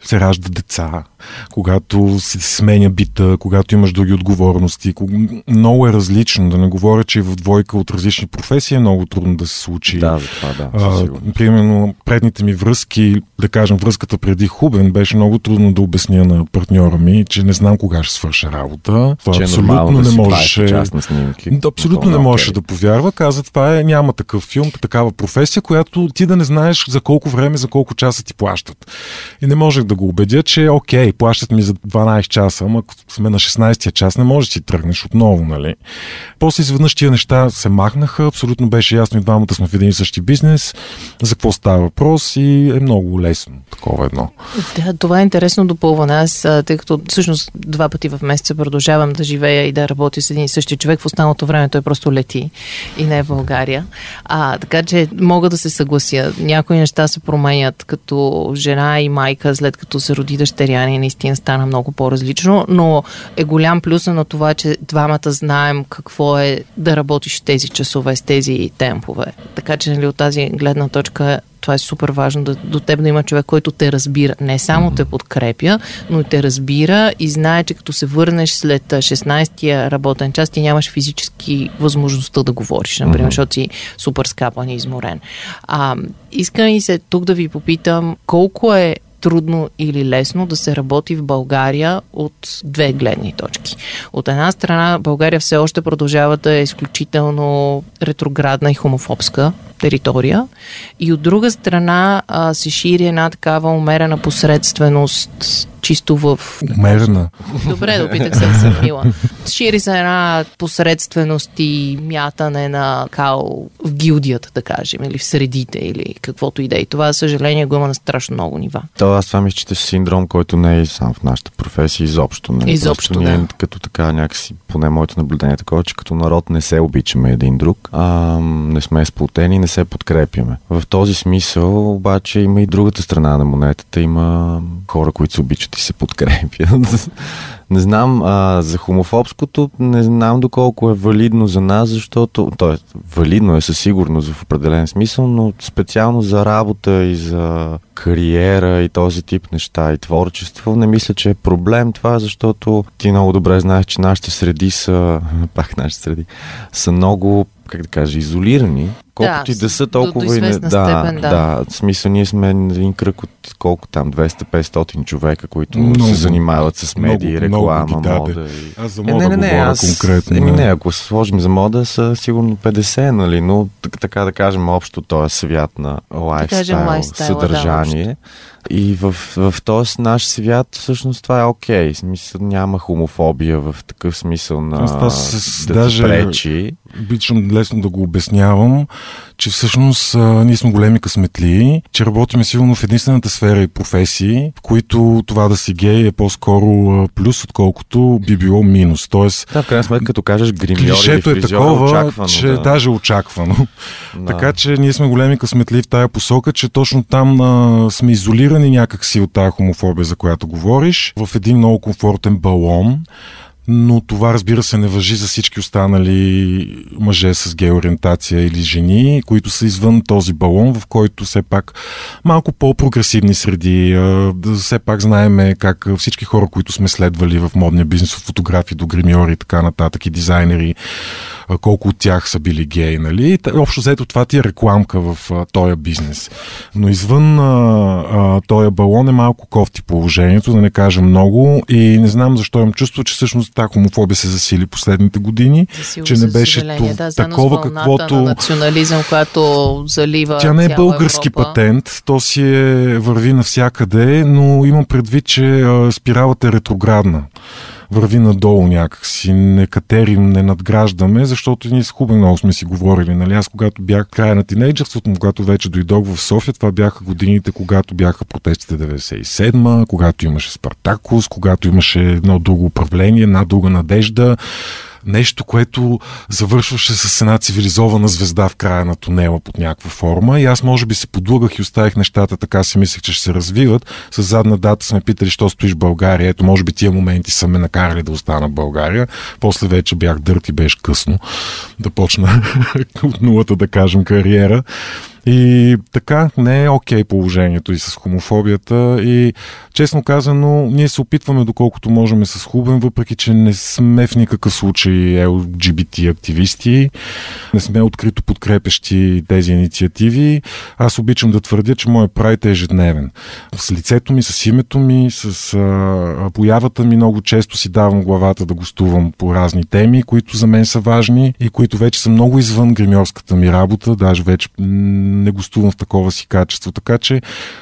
[SPEAKER 5] се ражда деца, когато се сменя бита, когато имаш други отговорности. Много е различно. Да не говоря, че в двойка от различни професии е много трудно да се случи.
[SPEAKER 4] Да, това да.
[SPEAKER 5] А, примерно, предните ми връзки, да кажем, връзката преди Хубен, беше много трудно да обясня на партньора ми, че не знам кога ще свърша работа. Това
[SPEAKER 4] Че е
[SPEAKER 5] абсолютно
[SPEAKER 4] да
[SPEAKER 5] не можеше.
[SPEAKER 4] снимки.
[SPEAKER 5] Да, абсолютно не можеше
[SPEAKER 4] окей.
[SPEAKER 5] да повярва. Каза, това е, няма такъв филм, такава професия, която ти да не знаеш за колко време, за колко часа ти плащат. И не можех да го убедя, че окей, плащат ми за 12 часа, ама ако сме на 16-я час, не можеш да си тръгнеш отново, нали? После изведнъж тия неща се махнаха, абсолютно беше ясно и двамата сме в един и същи бизнес, за какво става въпрос и е много лесно такова едно.
[SPEAKER 2] Да, това е интересно допълване. Аз, тъй като всъщност два пъти в месеца продължавам да живея и да работя с един и същия човек, в останалото време той просто лети и не е в България. А, така че мога да се съглася. Някои неща се променят като жена и майка, след като се роди дъщеря ни, наистина стана много по-различно, но е голям плюс на това, че двамата знаем какво е да работиш в тези часове, с тези темпове. Така че нали, от тази гледна точка това е супер важно да, до теб да има човек, който те разбира. Не само те подкрепя, но и те разбира и знае, че като се върнеш след а, 16-я работен час, ти нямаш физически възможността да говориш, например, защото си супер скапан и изморен. А, искам и се тук да ви попитам колко е трудно или лесно да се работи в България от две гледни точки. От една страна, България все още продължава да е изключително ретроградна и хомофобска територия. И от друга страна а, се шири една такава умерена посредственост чисто в...
[SPEAKER 5] Умерена.
[SPEAKER 2] Добре, да опитах се да съм мила. Шири се една посредственост и мятане на као в гилдията, да кажем, или в средите, или каквото и да е. И това, за съжаление, го има на страшно много нива.
[SPEAKER 4] То аз това мисля, че е синдром, който не е само в нашата професия, изобщо. Нали?
[SPEAKER 2] Изобщо,
[SPEAKER 4] Просто
[SPEAKER 2] да.
[SPEAKER 4] Ние, като така някакси, поне моето наблюдение е такова, че като народ не се обичаме един друг, а, не сме сплотени, не се подкрепяме. В този смисъл обаче има и другата страна на монетата. Има хора, които се обичат и се подкрепят. Не знам, а, за хомофобското не знам доколко е валидно за нас, защото, то е валидно е със сигурност в определен смисъл, но специално за работа и за кариера и този тип неща и творчество, не мисля, че е проблем това, защото ти много добре знаеш, че нашите среди са, пак нашите среди, са много как да кажа, изолирани, колкото и да са
[SPEAKER 2] до-
[SPEAKER 4] толкова
[SPEAKER 2] до
[SPEAKER 4] и не... Да,
[SPEAKER 2] степен, да.
[SPEAKER 4] да, в смисъл ние сме един кръг от колко там, 200-500 човека, които
[SPEAKER 5] Много.
[SPEAKER 4] се занимават с медии,
[SPEAKER 5] Много-
[SPEAKER 4] реклама,
[SPEAKER 5] много
[SPEAKER 4] мода и...
[SPEAKER 5] Аз за
[SPEAKER 4] Е,
[SPEAKER 5] мода говоря конкретно.
[SPEAKER 4] Еми
[SPEAKER 5] да.
[SPEAKER 4] не, ако се сложим за мода, са сигурно 50, нали, но так- така да кажем общо този свят на лайфстайл,
[SPEAKER 2] лайфстайла, да,
[SPEAKER 4] съдържание. и в, в този наш свят всъщност това е окей. В Смисъл, няма хомофобия в такъв смисъл на
[SPEAKER 5] Аз това с-
[SPEAKER 4] да
[SPEAKER 5] даже-
[SPEAKER 4] пречи.
[SPEAKER 5] Обичам лесно да го обяснявам, че всъщност а, ние сме големи късметли, че работиме сигурно в единствената сфера и професии, в които това да си гей е по-скоро а, плюс, отколкото би било минус. Тоест,
[SPEAKER 4] Да, в крайна сметка, като кажеш гримьор
[SPEAKER 5] клишето е
[SPEAKER 4] фризьор,
[SPEAKER 5] такова,
[SPEAKER 4] очаквано,
[SPEAKER 5] че
[SPEAKER 4] да.
[SPEAKER 5] даже очаквано.
[SPEAKER 4] Да.
[SPEAKER 5] Така че ние сме големи късметли в тая посока, че точно там а, сме изолирани някакси от тая хомофобия, за която говориш, в един много комфортен балон. Но това, разбира се, не въжи за всички останали мъже с геориентация или жени, които са извън този балон, в който все пак малко по-прогресивни среди. Все пак знаеме как всички хора, които сме следвали в модния бизнес, от фотографи до гримьори и така нататък и дизайнери, колко от тях са били геи, нали? Общо взето това ти е рекламка в а, този бизнес. Но извън а, а, този балон е малко кофти положението, да не кажа много и не знам защо имам чувство, че всъщност тази хомофобия се засили последните години,
[SPEAKER 2] Засилва
[SPEAKER 5] че не беше
[SPEAKER 2] съжаление,
[SPEAKER 5] тов-
[SPEAKER 2] да,
[SPEAKER 5] такова каквото...
[SPEAKER 2] на национализъм, която залива
[SPEAKER 5] Тя не е български
[SPEAKER 2] Европа.
[SPEAKER 5] патент, то си е върви навсякъде, но имам предвид, че а, спиралата е ретроградна. Върви надолу някакси, не катерим, не надграждаме, защото ние с Хубен много сме си говорили. Нали? Аз когато бях края на тинейджърството, когато вече дойдох в София, това бяха годините, когато бяха протестите 97-ма, когато имаше Спартакус, когато имаше едно друго управление, една друга надежда нещо, което завършваше с една цивилизована звезда в края на тунела под някаква форма. И аз може би се подлъгах и оставих нещата така, си мислех, че ще се развиват. С задна дата сме питали, що стоиш в България. Ето, може би тия моменти са ме накарали да остана в България. После вече бях дърт и беше късно да почна от нулата, да кажем, кариера. И така, не е окей положението и с хомофобията. И честно казано, ние се опитваме доколкото можем с Хубен, въпреки че не сме в никакъв случай LGBT активисти, не сме открито подкрепещи тези инициативи. Аз обичам да твърдя, че моят прайд е ежедневен. С лицето ми, с името ми, с а, появата ми много често си давам главата да гостувам по разни теми, които за мен са важни и които вече са много извън гримьорската ми работа, даже вече не гостувам в такова си качество. Така че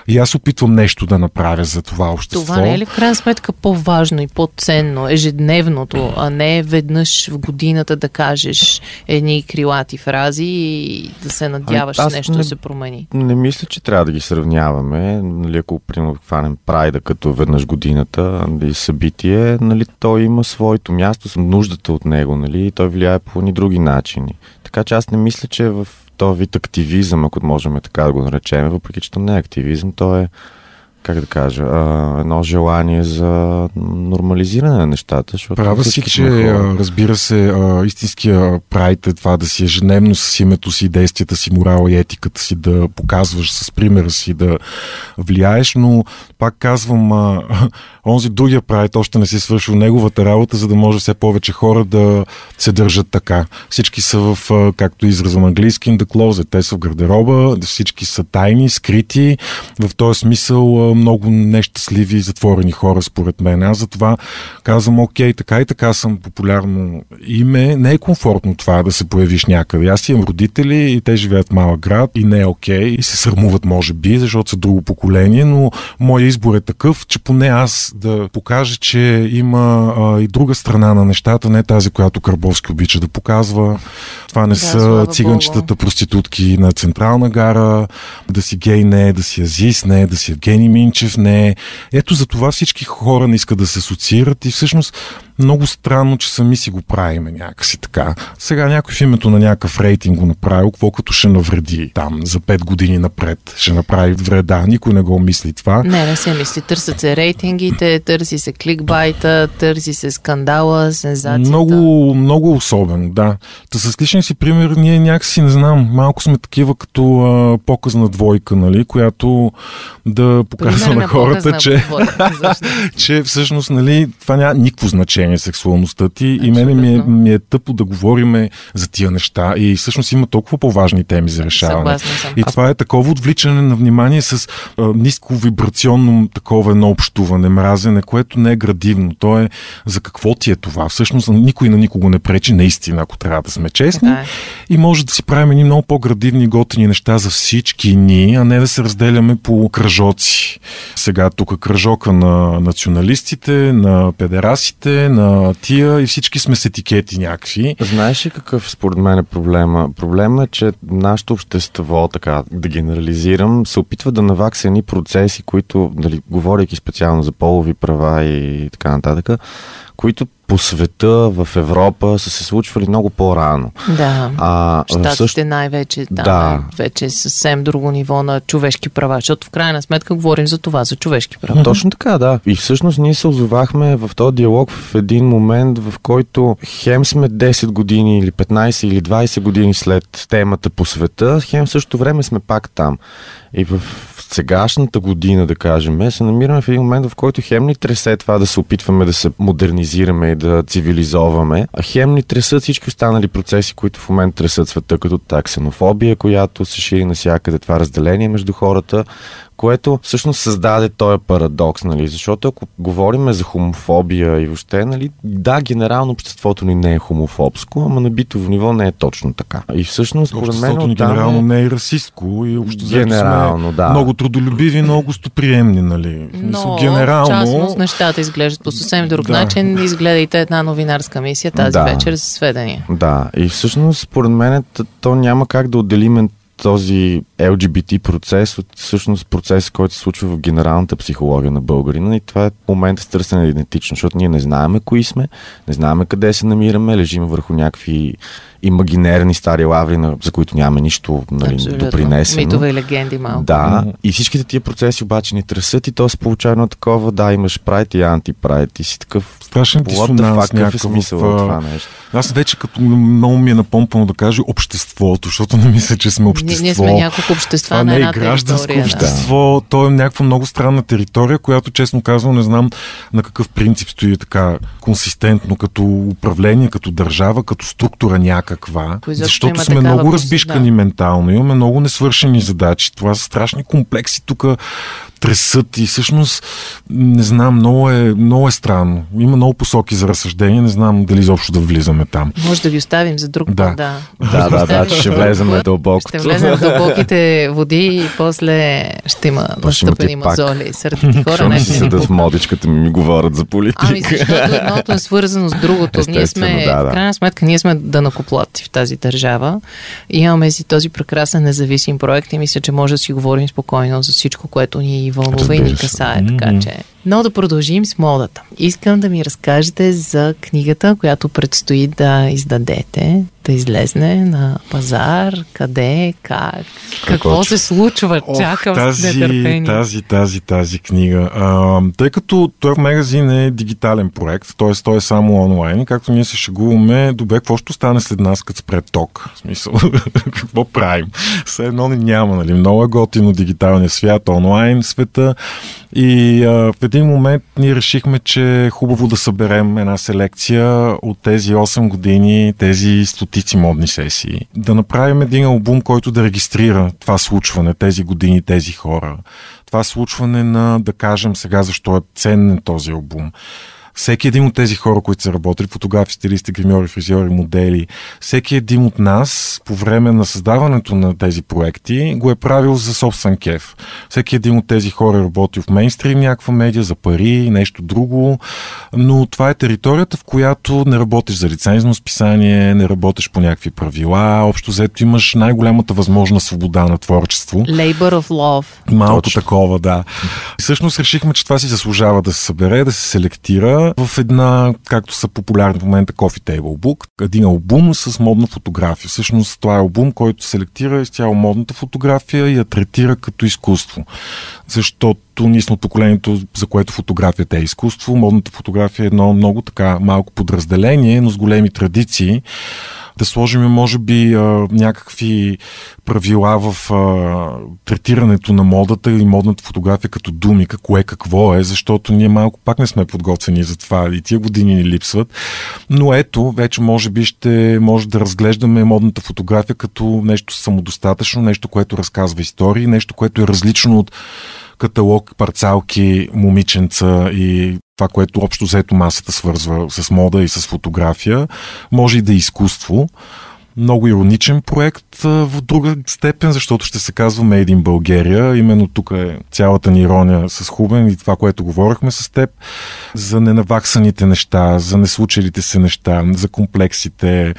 [SPEAKER 5] и аз опитвам нещо да направя за това общество.
[SPEAKER 2] Това не е ли в крайна сметка по-важно и по-ценно, ежедневното, а не веднъж в годината да кажеш едни крилати фрази и да се надяваш
[SPEAKER 4] Ами, аз
[SPEAKER 2] нещо
[SPEAKER 4] не-
[SPEAKER 2] да се промени?
[SPEAKER 4] Не мисля, че трябва да ги сравняваме. Нали, ако примерно хванем прайда като веднъж годината нали, събитие, нали, той има своето място, нуждата от него, нали, и той влияе по ни други начини. Така че аз не мисля, че в този вид активизъм, ако можем така да го наречем, въпреки че то не е активизъм, то е как да кажа, а, едно желание за нормализиране на нещата. Защото
[SPEAKER 5] Права си, че
[SPEAKER 4] хора.
[SPEAKER 5] разбира се, а, истинския прайд е това да си ежедневно с името си, действията си, морала и етиката си да показваш с примера си, да влияеш, но пак казвам, а, онзи другия прайд още не си свършил неговата работа, за да може все повече хора да се държат така. Всички са в, както израза на английски, in the closet. Те са в гардероба, всички са тайни, скрити. В този смисъл много нещастливи и затворени хора, според мен. Аз затова казвам, окей, така и така съм популярно име. Не е комфортно това да се появиш някъде. Аз имам родители и те живеят в малък град и не е окей и се срамуват, може би, защото са друго поколение, но моят избор е такъв, че поне аз да покажа, че има а, и друга страна на нещата, не тази, която Карбовски обича да показва. Това не
[SPEAKER 2] Да,
[SPEAKER 5] са циганчетата
[SPEAKER 2] Богу.
[SPEAKER 5] проститутки на Централна гара, да си гей не, да си Азис не, да си Евгений Минчев не. Ето за това всички хора не искат да се асоциират и всъщност много странно, че сами си го правиме някакси така. Сега някой в името на някакъв рейтинг го направил, какво като ще навреди там за 5 години напред. Ще направи вреда. Никой не го мисли това.
[SPEAKER 2] Не, не се мисли. Търсят се рейтингите, търси се кликбайта, търси се скандала, сензацията.
[SPEAKER 5] Много, много особено, да. Та с личен си пример, ние някакси, не знам, малко сме такива като а, показна двойка, нали, която да показва
[SPEAKER 2] Пример
[SPEAKER 5] на хората, че, че всъщност, нали, това няма никакво значение сексуалността ти и мене ми е,
[SPEAKER 2] Абсолютно.
[SPEAKER 5] ми е тъпо да говориме за тия неща и всъщност има толкова по-важни теми за решаване. И това е такова отвличане на внимание с а, ниско вибрационно такова едно общуване, мразене, което не е градивно. То е за какво ти е това? Всъщност никой на никого не пречи, наистина, ако трябва да сме честни.
[SPEAKER 2] Така е.
[SPEAKER 5] И може да си правим едни много по-градивни и готини неща за всички ни, а не да се разделяме по кръжоци. Сега тук кръжока на националистите, на педерасите, на тия и всички сме с етикети някакви.
[SPEAKER 4] Знаеш ли какъв според мен е проблема? Проблема е, че нашето общество, така да генерализирам, се опитва да навакса едни процеси, които, дали, говорейки специално за полови права и така нататък, които по света, в Европа са се случвали много по-рано.
[SPEAKER 2] Да.
[SPEAKER 4] А,
[SPEAKER 2] Штатите
[SPEAKER 4] също-
[SPEAKER 2] най-вече, там
[SPEAKER 4] Да.
[SPEAKER 2] е вече съвсем друго ниво на човешки права, защото в крайна сметка говорим за това, за човешки права.
[SPEAKER 4] Точно така, да. И всъщност ние се озовахме в този диалог в един момент, в който хем сме 10 години или 15 или 20 години след темата по света, хем в същото време сме пак там. И в сегашната година, да кажем, се намираме в един момент, в който хем ни тресе това да се опитваме да се модернизираме и да цивилизоваме, а хем ни тресат всички останали процеси, които в момента тресат света, като таксенофобия, която се шири навсякъде, това разделение между хората, което всъщност създаде този парадокс, нали? Защото ако говорим за хомофобия и въобще, нали, да, генерално обществото ни не е хомофобско, ама на битово ниво не е точно така. И всъщност, според мен,
[SPEAKER 5] ни генерално
[SPEAKER 4] е...
[SPEAKER 5] не е расистко и общо
[SPEAKER 4] Генерално,
[SPEAKER 5] сме
[SPEAKER 4] да.
[SPEAKER 5] много трудолюбиви, много гостоприемни, нали?
[SPEAKER 2] Но
[SPEAKER 5] генерално...
[SPEAKER 2] частност нещата изглеждат по съвсем друг
[SPEAKER 5] Да.
[SPEAKER 2] начин. Изгледайте една новинарска мисия тази
[SPEAKER 4] Да.
[SPEAKER 2] вечер за сведения.
[SPEAKER 4] Да, и всъщност, според мен, то няма как да отделиме този LGBT процес от всъщност процес, който се случва в генералната психология на българина и това е момента с търсене на идентичност, защото ние не знаеме кои сме, не знаеме къде се намираме, лежим върху някакви имагинерни стари лаври, за които нямаме нищо нали,
[SPEAKER 2] Абсолютно.
[SPEAKER 4] допринесено.
[SPEAKER 2] Митове и легенди малко.
[SPEAKER 4] Да, и всичките тия процеси обаче ни тръсат и то се получава едно такова, да, имаш прайд и антипрайд и си такъв
[SPEAKER 5] Страшен дисонанс
[SPEAKER 4] какъв е
[SPEAKER 5] някакъв
[SPEAKER 4] смисъл
[SPEAKER 5] в,
[SPEAKER 4] това нещо?
[SPEAKER 5] Аз вече като много ми е напомпано да кажа обществото, защото не мисля, че сме
[SPEAKER 2] Ние,
[SPEAKER 5] общество.
[SPEAKER 2] ние сме няколко общества
[SPEAKER 5] Това
[SPEAKER 2] на
[SPEAKER 5] не е
[SPEAKER 2] една
[SPEAKER 5] гражданско
[SPEAKER 2] територия. Да.
[SPEAKER 5] общество, то е някаква много странна територия, която честно казвам не знам на какъв принцип стои така консистентно като управление, като държава, като структура някаква.
[SPEAKER 2] Кои изобщо
[SPEAKER 5] Защото сме много разбишкани
[SPEAKER 2] да.
[SPEAKER 5] ментално, имаме много несвършени задачи. Това са страшни комплекси тук тресат и всъщност не знам, много е, много е странно. Има много посоки за разсъждение, не знам дали изобщо да влизаме там.
[SPEAKER 2] Може да ги оставим за друг
[SPEAKER 5] Да.
[SPEAKER 2] път, да.
[SPEAKER 4] Да, да, да, че ще влеземе
[SPEAKER 2] Ще
[SPEAKER 4] дълбоко.
[SPEAKER 2] влезем в дълбоките води и после ще има
[SPEAKER 4] ще
[SPEAKER 2] настъпени мазоли. Сърдити хора
[SPEAKER 4] Защо не си седат в модичката ми ми говорят за политика?
[SPEAKER 2] Ами защото едното е свързано с другото. ние сме,
[SPEAKER 4] да, да.
[SPEAKER 2] в крайна сметка, ние сме данакоплатци в тази държава. Имаме си този прекрасен независим проект и мисля, че може да си говорим спокойно за всичко, което ни вълнува и ни
[SPEAKER 4] Разбира се.
[SPEAKER 2] касае. Така
[SPEAKER 5] Мгм.
[SPEAKER 2] че. Но да продължим с модата. Искам да ми разкажете за книгата, която предстои да издадете, да излезне на пазар, къде, как, какво
[SPEAKER 4] точно?
[SPEAKER 2] се случва. Чакам с
[SPEAKER 5] тази,
[SPEAKER 2] нетърпение.
[SPEAKER 5] тази, тази, тази книга. А, тъй като този магазин е дигитален проект, т.е. той е само онлайн, както ние се шегуваме, добре, какво ще стане след нас, като спре ток? В смисъл, какво правим? Все едно ни няма, нали? Много е готино дигиталния свят, онлайн света. И а, в един момент ние решихме, че е хубаво да съберем една селекция от тези 8 години, тези стотици модни сесии. Да направим един албум, който да регистрира това случване, тези години, тези хора. това случване на, да кажем сега, защо е ценен този албум всеки един от тези хора, които са работили, фотографи, стилисти, гримьори, фризьори, модели, всеки един от нас по време на създаването на тези проекти го е правил за собствен кеф. Всеки един от тези хора е работил в мейнстрим някаква медия, за пари, нещо друго, но това е територията, в която не работиш за лицензно списание, не работиш по някакви правила, общо взето имаш най-голямата възможна свобода на творчество.
[SPEAKER 2] Labor of love.
[SPEAKER 5] Малко Точно. такова, да. И всъщност решихме, че това си заслужава да се събере, да се селектира в една, както са популярни в момента, Coffee Table Book, един албум с модна фотография. Всъщност това е албум, който селектира изцяло модната фотография и я третира като изкуство. Защото ние сме от поколението, за което фотографията е изкуство. Модната фотография е едно много така малко подразделение, но с големи традиции да сложим, може би, някакви правила в третирането на модата и модната фотография като думика, кое какво е, защото ние малко пак не сме подготвени за това и тия години ни липсват. Но ето, вече може би ще може да разглеждаме модната фотография като нещо самодостатъчно, нещо, което разказва истории, нещо, което е различно от каталог, парцалки, момиченца и това, което общо взето масата свързва с мода и с фотография, може и да е изкуство много ироничен проект в друга степен, защото ще се казва Made in Bulgaria. Именно тук е цялата ни ирония с Хубен и това, което говорихме с теб, за ненаваксаните неща, за неслучилите се неща, за комплексите.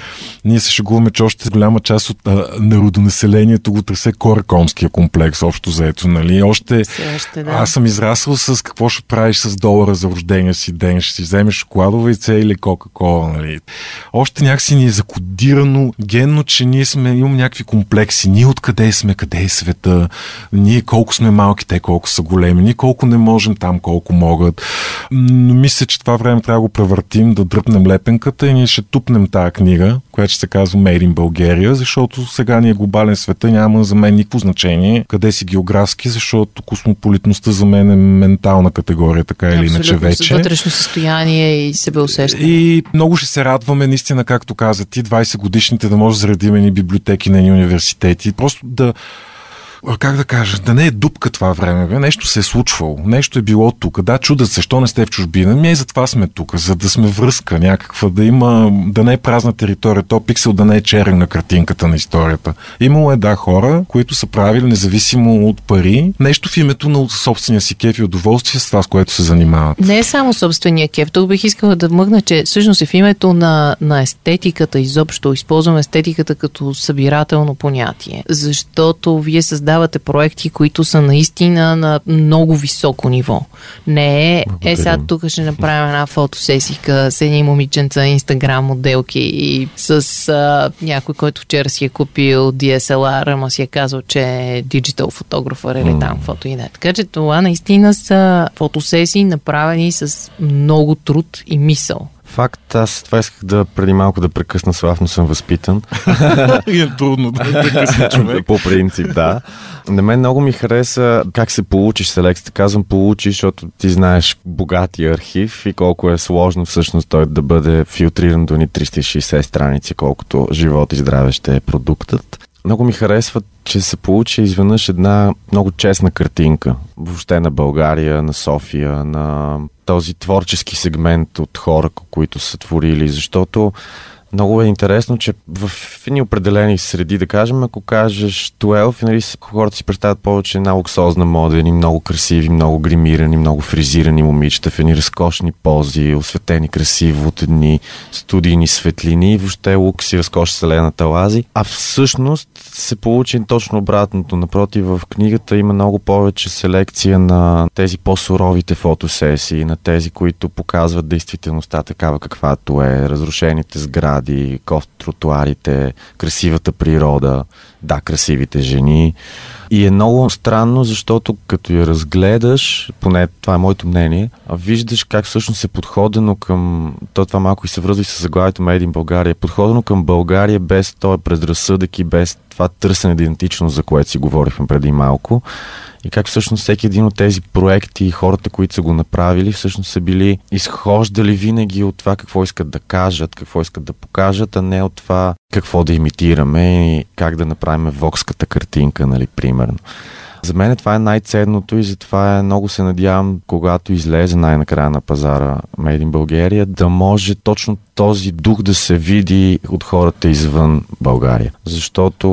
[SPEAKER 5] Ние се шегуваме, че още голяма част от а, народонаселението го тресе корекомския комплекс, общо заето. Нали? Още,
[SPEAKER 2] още да.
[SPEAKER 5] аз съм израсъл с какво ще правиш с долара за рождения си ден, ще си вземеш шоколадова яйце или кока-кола. Нали? Още някакси ни е закодирано генно, че ние сме, имам някакви комплекси. Ние откъде сме, къде е света, ние колко сме малки, те колко са големи, ние колко не можем там, колко могат. Но мисля, че това време трябва да го превъртим, да дръпнем лепенката и ние ще тупнем тази книга, която ще се казва Made in Bulgaria, защото сега ни е глобален света, няма за мен никакво значение къде си географски, защото космополитността за мен е ментална категория, така или иначе вече.
[SPEAKER 2] Вътрешно състояние и себеусещане.
[SPEAKER 5] И много ще се радваме, наистина, както каза ти, 20 годишните да може да заредим ни библиотеки на университети. Просто да как да кажа, да не е дупка това време, бе. нещо се е случвало, нещо е било тук. Да, чудат се, защо не сте в чужбина. Ми и затова сме тук, за да сме връзка някаква, да има, да не е празна територия, то пиксел да не е черен на картинката на историята. Имало е, да, хора, които са правили, независимо от пари, нещо в името на собствения си кеф и удоволствие с това, с което се занимават.
[SPEAKER 2] Не е само собствения кеф. Тук бих искала да мъгна, че всъщност е в името на, на естетиката изобщо. Използвам естетиката като събирателно понятие. Защото вие създавате създавате проекти, които са наистина на много високо ниво. Не е, е сега тук ще направим една фотосесика с едни момиченца, инстаграм моделки и с а, някой, който вчера си е купил DSLR, ама си е казал, че е диджитал фотографър или mm. там фото и не. Така че това наистина са фотосесии направени с много труд и мисъл.
[SPEAKER 4] Факт, аз това исках да преди малко да прекъсна Слав, но съм възпитан.
[SPEAKER 5] И е трудно да прекъсна човек.
[SPEAKER 4] По принцип, да. На мен много ми хареса как се получиш селекцията. Казвам получиш, защото ти знаеш богатия архив и колко е сложно всъщност той да бъде филтриран до ни 360 страници, колкото живот и здраве ще е продуктът. Много ми харесва, че се получи изведнъж една много честна картинка. Въобще на България, на София, на този творчески сегмент от хора, които са творили, защото много е интересно, че в едни определени среди, да кажем, ако кажеш 12, нали, хората си представят повече една луксозна мода, едни много красиви, много гримирани, много фризирани момичета в едни разкошни пози, осветени красиво от едни студийни светлини въобще лукс и разкош вселената лази. А всъщност се получи точно обратното. Напротив, в книгата има много повече селекция на тези по-суровите фотосесии, на тези, които показват действителността такава каквато е, разрушените сгради, сгради, тротуарите, красивата природа, да, красивите жени. И е много странно, защото като я разгледаш, поне това е моето мнение, виждаш как всъщност е подходено към... То това малко и се връзва и с заглавието Made in България. Е подходено към България без този предразсъдък и без това търсене идентичност, за което си говорихме преди малко и как всъщност всеки един от тези проекти и хората, които са го направили, всъщност са били изхождали винаги от това какво искат да кажат, какво искат да покажат, а не от това какво да имитираме и как да направим вокската картинка, нали, примерно. За мен това е най-ценното и затова е, много се надявам, когато излезе най-накрая на пазара Made in Bulgaria, да може точно този дух да се види от хората извън България. Защото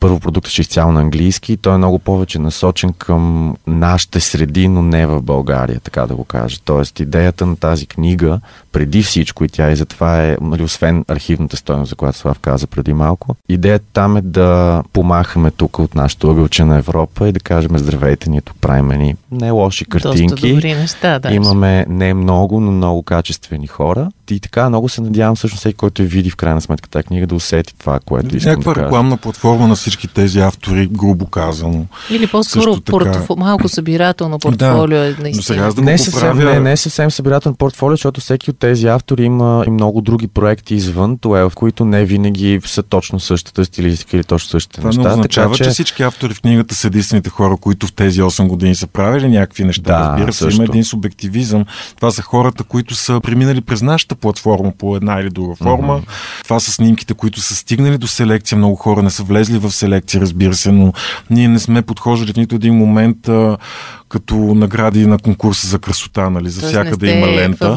[SPEAKER 4] първо продуктът ще е изцяло на английски и той е много повече насочен към нашите среди, но не в България, така да го кажа. Тоест идеята на тази книга, преди всичко и тя и затова е, нали, освен архивната стоеност, за която Слав каза преди малко, идеята там е да помахаме тук от нашото ъгълче на Европа и да кажем здравейте, ние тук правим ни не лоши картинки.
[SPEAKER 2] Доста добри неща, да.
[SPEAKER 4] Имаме не много, но много качествени хора. И така много се надявам всъщност всеки, който я види в крайна сметка тази книга да усети това, което искам
[SPEAKER 5] Някаква
[SPEAKER 4] да
[SPEAKER 5] рекламна платформа на всички тези автори, грубо казано.
[SPEAKER 2] Или по-скоро
[SPEAKER 5] така-
[SPEAKER 2] портфо... малко събирателно портфолио е
[SPEAKER 5] Но
[SPEAKER 2] наистина.
[SPEAKER 5] сега, да
[SPEAKER 4] Не съвсем,
[SPEAKER 5] поправя...
[SPEAKER 4] не, не е съвсем събирателен портфолио, защото всеки от тези автори има и много други проекти извън това, в които не винаги са точно същата стилистика или точно същите
[SPEAKER 5] Това
[SPEAKER 4] неща.
[SPEAKER 5] не означава,
[SPEAKER 4] така,
[SPEAKER 5] че... всички автори в книгата са единствените хора, които в тези 8 години са правили някакви неща.
[SPEAKER 4] Да,
[SPEAKER 5] Разбира се, има един субективизъм. Това са хората, които са преминали през нашата платформа по една или друга форма. Това са снимките, които са стигнали до селекция. Много хора не са влезли в селекция, разбира се, но ние не сме подхождали в нито един момент а, като награди на конкурса за красота, нали? За
[SPEAKER 2] Тоест
[SPEAKER 5] всяка
[SPEAKER 2] не
[SPEAKER 5] да има лента.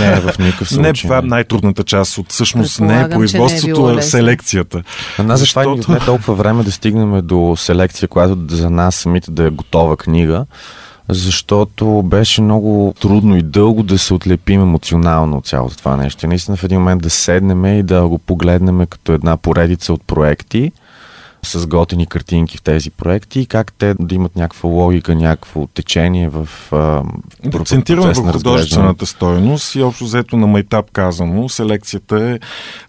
[SPEAKER 4] Не, в никакъв случай.
[SPEAKER 5] Не, това е най-трудната част от всъщност не е
[SPEAKER 2] че не е
[SPEAKER 5] производството, а селекцията.
[SPEAKER 4] На нас Защото... отне толкова време да стигнем до селекция, която за нас самите да е готова книга, защото беше много трудно и дълго да се отлепим емоционално от цялото това нещо. И наистина в един момент да седнем и да го погледнем като една поредица от проекти, с готини картинки в тези проекти и как те да имат някаква логика, някакво течение в
[SPEAKER 5] Да
[SPEAKER 4] на
[SPEAKER 5] върху художествената стойност и общо взето на майтап казано, селекцията е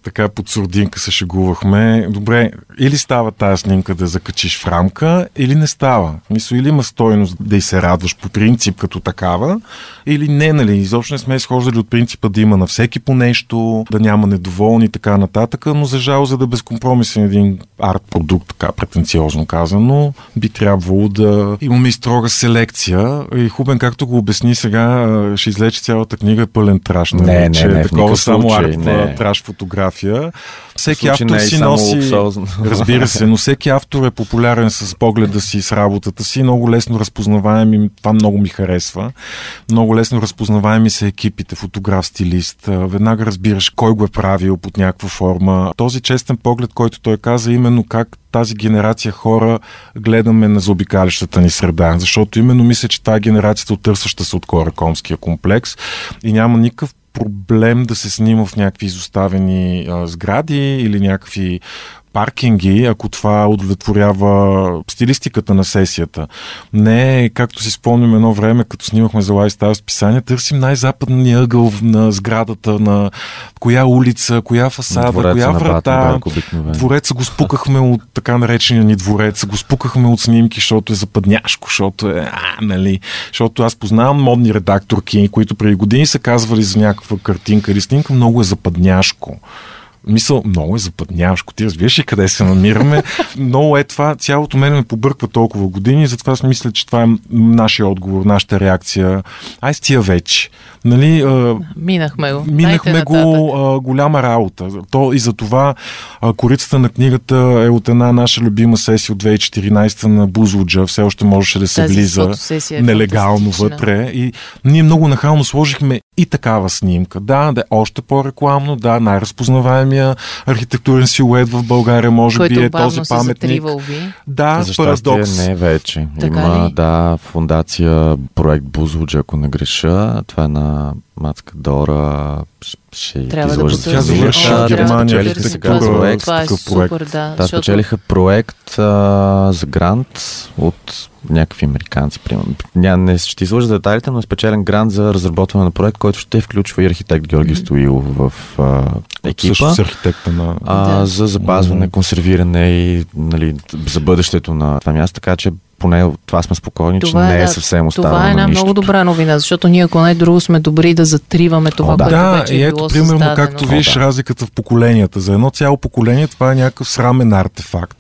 [SPEAKER 5] така под сурдинка се шегувахме. Добре, или става тази снимка да закачиш в рамка, или не става. Мисля, или има стойност да й се радваш по принцип като такава, или не, нали. Изобщо не сме изхождали от принципа да има на всеки по нещо, да няма недоволни и така нататък, но за жал, за да е безкомпромисен един арт продукт, така претенциозно казано, би трябвало да имаме и строга селекция. И Хубен, както го обясни сега, ще излече цялата книга е пълен траш. нали,
[SPEAKER 4] Не, не,
[SPEAKER 5] че
[SPEAKER 4] не,
[SPEAKER 5] е
[SPEAKER 4] в
[SPEAKER 5] такова
[SPEAKER 4] никакъв
[SPEAKER 5] само
[SPEAKER 4] случай,
[SPEAKER 5] арт,
[SPEAKER 4] не.
[SPEAKER 5] траш фотография. Всеки автор
[SPEAKER 4] не е
[SPEAKER 5] си носи...
[SPEAKER 4] луксозно.
[SPEAKER 5] Разбира се, но всеки автор е популярен с погледа си, с работата си, много лесно разпознаваем и това много ми харесва. Много лесно разпознаваеми са екипите, фотограф, стилист. Веднага разбираш кой го е правил под някаква форма. Този честен поглед, който той каза, именно как тази генерация хора гледаме на заобикалящата ни среда. Защото именно мисля, че тази генерацията отърсваща се от Коракомския комплекс и няма никакъв проблем да се снима в някакви изоставени а, сгради или някакви паркинги, ако това удовлетворява стилистиката на сесията. Не, както си спомням едно време, като снимахме за Lifestyle списания, търсим най-западния ъгъл на сградата, на коя улица, коя фасада,
[SPEAKER 4] Двореца
[SPEAKER 5] коя врата.
[SPEAKER 4] Обикновено.
[SPEAKER 5] Двореца го спукахме от така наречения ни дворец, го спукахме от снимки, защото е западняшко, защото е, а, нали, защото аз познавам модни редакторки, които преди години са казвали за някаква картинка или снимка, много е западняшко. Мисъл, много е западнявашко. Ти разбираш ли къде се намираме? Много е това. Цялото мен ме побърква толкова години, затова аз мисля, че това е нашия отговор, нашата реакция. Ай с вече. Нали, а,
[SPEAKER 2] Минахме го.
[SPEAKER 5] Минахме
[SPEAKER 2] Дайте
[SPEAKER 5] го а, голяма работа. То и за това а, корицата на книгата е от една наша любима сесия от 2014 на Бузлуджа. Все още можеше да се
[SPEAKER 2] Тази
[SPEAKER 5] влиза
[SPEAKER 2] е
[SPEAKER 5] нелегално вътре. И ние много нахално сложихме и такава снимка. Да, да е още по-рекламно, да, най-разпознаваемия архитектурен силует в България може
[SPEAKER 2] Който
[SPEAKER 5] би е този
[SPEAKER 2] се
[SPEAKER 5] паметник.
[SPEAKER 2] уви.
[SPEAKER 5] Да,
[SPEAKER 4] За
[SPEAKER 5] парадокс.
[SPEAKER 4] не вече.
[SPEAKER 2] Така
[SPEAKER 4] Има,
[SPEAKER 2] ли?
[SPEAKER 4] да, фундация проект Бузлуджа, ако не греша. Това е на Мацка Дора. Ще
[SPEAKER 2] Трябва да
[SPEAKER 4] излъжа
[SPEAKER 2] потърсим.
[SPEAKER 5] Тя завърши в
[SPEAKER 2] трябва да
[SPEAKER 5] Германия
[SPEAKER 2] потърсим.
[SPEAKER 5] архитектура,
[SPEAKER 2] Това-
[SPEAKER 4] проект,
[SPEAKER 2] Това е
[SPEAKER 5] такъв
[SPEAKER 2] супер, да.
[SPEAKER 4] Да,
[SPEAKER 2] защото-
[SPEAKER 4] спечелиха проект а, за грант от някакви американци, примерно. Ня, не ще излъжа детайлите, но е спечелен грант за разработване на проект, който ще включва и архитект Георги Стоилов в а, екипа.
[SPEAKER 5] Също с архитекта на...
[SPEAKER 4] а,
[SPEAKER 2] Да.
[SPEAKER 4] за запазване, консервиране и нали, за бъдещето на това място, така че поне това сме спокойни, че не е съвсем останало
[SPEAKER 2] Това е една
[SPEAKER 4] на
[SPEAKER 2] много добра новина, защото ние ако не друго сме добри да затриваме това,
[SPEAKER 4] О, да.
[SPEAKER 2] което
[SPEAKER 5] Да,
[SPEAKER 2] вече
[SPEAKER 5] и
[SPEAKER 2] е
[SPEAKER 5] ето,
[SPEAKER 2] било
[SPEAKER 5] примерно,
[SPEAKER 2] създадено.
[SPEAKER 5] както
[SPEAKER 4] О,
[SPEAKER 5] виж
[SPEAKER 4] да.
[SPEAKER 5] разликата в поколенията. За едно цяло поколение това е някакъв срамен артефакт.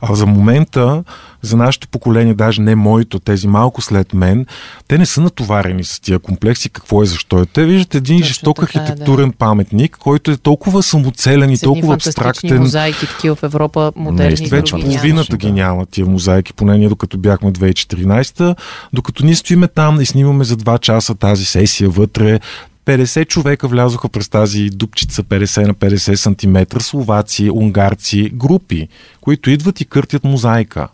[SPEAKER 5] А за момента, за нашето поколение, даже не моето, тези малко след мен, те не са натоварени с тия комплекси, какво е, защо е. Те виждат един
[SPEAKER 2] Точно
[SPEAKER 5] жесток
[SPEAKER 2] така е,
[SPEAKER 5] архитектурен паметник, който е толкова самоцелен и толкова абстрактен.
[SPEAKER 2] мозайки, такива в Европа, модерни.
[SPEAKER 4] Наистина,
[SPEAKER 5] Вече
[SPEAKER 2] други
[SPEAKER 5] половината ги няма тия мозайки, поне ние докато бяхме 2014, докато ние стоиме там и снимаме за 2 часа тази сесия вътре. 50 човека влязоха през тази дупчица 50 на 50 см, словаци, унгарци, групи, които идват и къртят мозайка.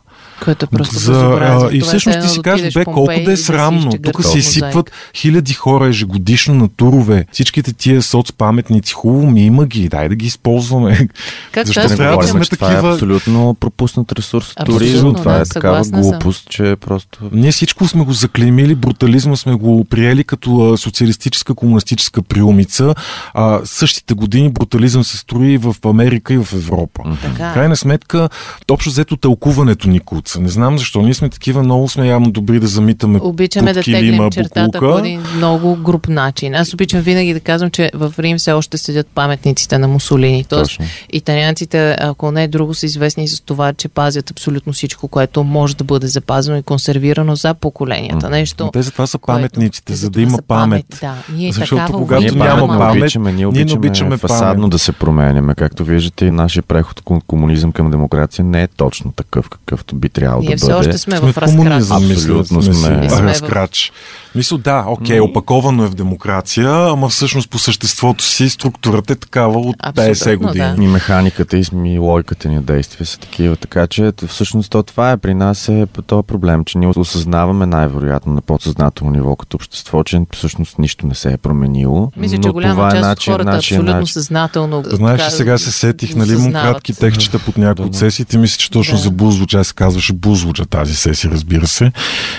[SPEAKER 2] Което е просто
[SPEAKER 5] За, а, и
[SPEAKER 2] е
[SPEAKER 5] всъщност ти си кажеш, бе, колко да е срамно. Тук се изсипват хиляди хора ежегодишно на турове. Всичките тия соцпаметници, хубаво ми има ги, дай да ги използваме.
[SPEAKER 2] Как
[SPEAKER 5] Защо
[SPEAKER 2] това
[SPEAKER 5] не
[SPEAKER 2] е
[SPEAKER 5] трябва да сме
[SPEAKER 4] че това е
[SPEAKER 5] такива-
[SPEAKER 4] абсолютно пропуснат ресурс.
[SPEAKER 2] Абсолютно,
[SPEAKER 4] Туризъм, това
[SPEAKER 2] да,
[SPEAKER 4] е такава глупост, че просто...
[SPEAKER 5] Ние всичко сме го заклеймили, брутализма сме го приели като а, социалистическа, комунистическа приумица. А, същите години брутализъм се строи в Америка и в Европа.
[SPEAKER 2] Е.
[SPEAKER 5] крайна сметка, общо взето тълкуването ни куца. Не знам защо. Ние сме такива, много сме явно добри да замитаме
[SPEAKER 2] Обичаме да теглим чертата по един много груп начин. Аз обичам винаги да казвам, че в Рим все още седят паметниците на Мусолини. Тоест,
[SPEAKER 4] Точно.
[SPEAKER 2] италианците, ако не е друго, са известни с това, че пазят абсолютно всичко, което може да бъде запазено и консервирано за поколенията. Нещо,
[SPEAKER 5] те затова са
[SPEAKER 2] което-
[SPEAKER 5] паметниците,
[SPEAKER 2] те
[SPEAKER 5] за да има
[SPEAKER 2] са
[SPEAKER 5] памет.
[SPEAKER 2] Да, ние
[SPEAKER 5] Защото когато
[SPEAKER 4] Ние
[SPEAKER 2] обичаме
[SPEAKER 5] няма
[SPEAKER 4] памет не
[SPEAKER 5] памет,
[SPEAKER 4] обичаме, ние
[SPEAKER 5] ние не
[SPEAKER 4] обичаме,
[SPEAKER 5] обичаме
[SPEAKER 4] фасадно
[SPEAKER 5] памет.
[SPEAKER 4] да се променяме. Както виждате, и нашия преход от комунизъм към демокрация не е точно такъв, какъвто би трябвало
[SPEAKER 2] Ние
[SPEAKER 4] да
[SPEAKER 2] все
[SPEAKER 4] бъде.
[SPEAKER 2] още сме,
[SPEAKER 5] Сме
[SPEAKER 2] в
[SPEAKER 5] мисля.
[SPEAKER 4] Абсолютно
[SPEAKER 5] сме.
[SPEAKER 4] сме.
[SPEAKER 5] Разкрач. Мисля, да, окей, опаковано е в демокрация, ама всъщност по съществото си структурата е такава от 50
[SPEAKER 2] Абсолютно,
[SPEAKER 5] години.
[SPEAKER 2] да.
[SPEAKER 4] И механиката и и логиката ни действия са такива. Така че всъщност то това е при нас е този проблем, че ние осъзнаваме най-вероятно на подсъзнателно ниво като общество, че всъщност нищо не се е променило.
[SPEAKER 2] Мисля, че голяма
[SPEAKER 4] е
[SPEAKER 2] част
[SPEAKER 4] начин,
[SPEAKER 2] от хората
[SPEAKER 4] начин,
[SPEAKER 2] абсолютно
[SPEAKER 4] начин.
[SPEAKER 2] съзнателно.
[SPEAKER 5] Знаеш,
[SPEAKER 2] така,
[SPEAKER 5] че сега се сетих, нали, му кратки текчета под някои от сесиите. Мисля, че точно
[SPEAKER 2] Да.
[SPEAKER 5] за Бузлуджа се казваше Бузлуджа тази сесия, разбира се.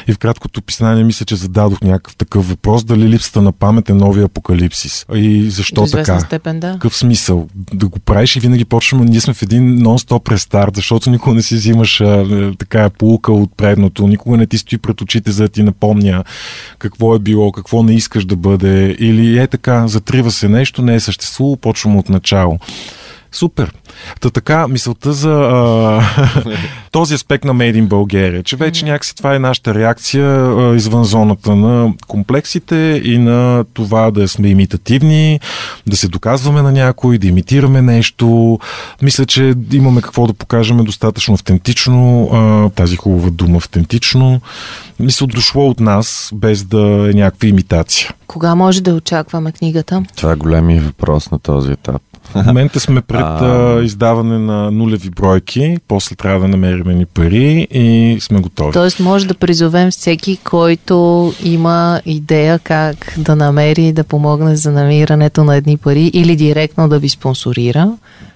[SPEAKER 5] И в краткото описание мисля, че зададох някакъв такъв въпрос, дали липсата на памет е новия апокалипсис. И защо така?
[SPEAKER 2] степен, да.
[SPEAKER 5] Какъв смисъл? Да го правиш и винаги почваме, ние сме в един нон-стоп рестарт, защото никога не си взимаш а, е, така полука от предното, никога не ти стои пред очите, за да ти напомня какво е било, какво не искаш да бъде, или е така, затрива се нещо, не е съществувало, почваме от начало. Супер. Та така, мисълта за а, този аспект на Made in Bulgaria, че вече някакси това е нашата реакция а, извън зоната на комплексите и на това да сме имитативни, да се доказваме на някой, да имитираме нещо. Мисля, че имаме какво да покажем достатъчно автентично, а, тази хубава дума автентично. Мисля, дошло от нас, без да е някаква имитация.
[SPEAKER 2] Кога може да очакваме книгата?
[SPEAKER 4] Това е големия въпрос на този етап.
[SPEAKER 5] В момента сме пред
[SPEAKER 4] А.
[SPEAKER 5] издаване на нулеви бройки, после трябва да намерим ни пари и сме готови.
[SPEAKER 2] Тоест може да призовем всеки, който има идея как да намери и да помогне за намирането на едни пари или директно да ви спонсорира,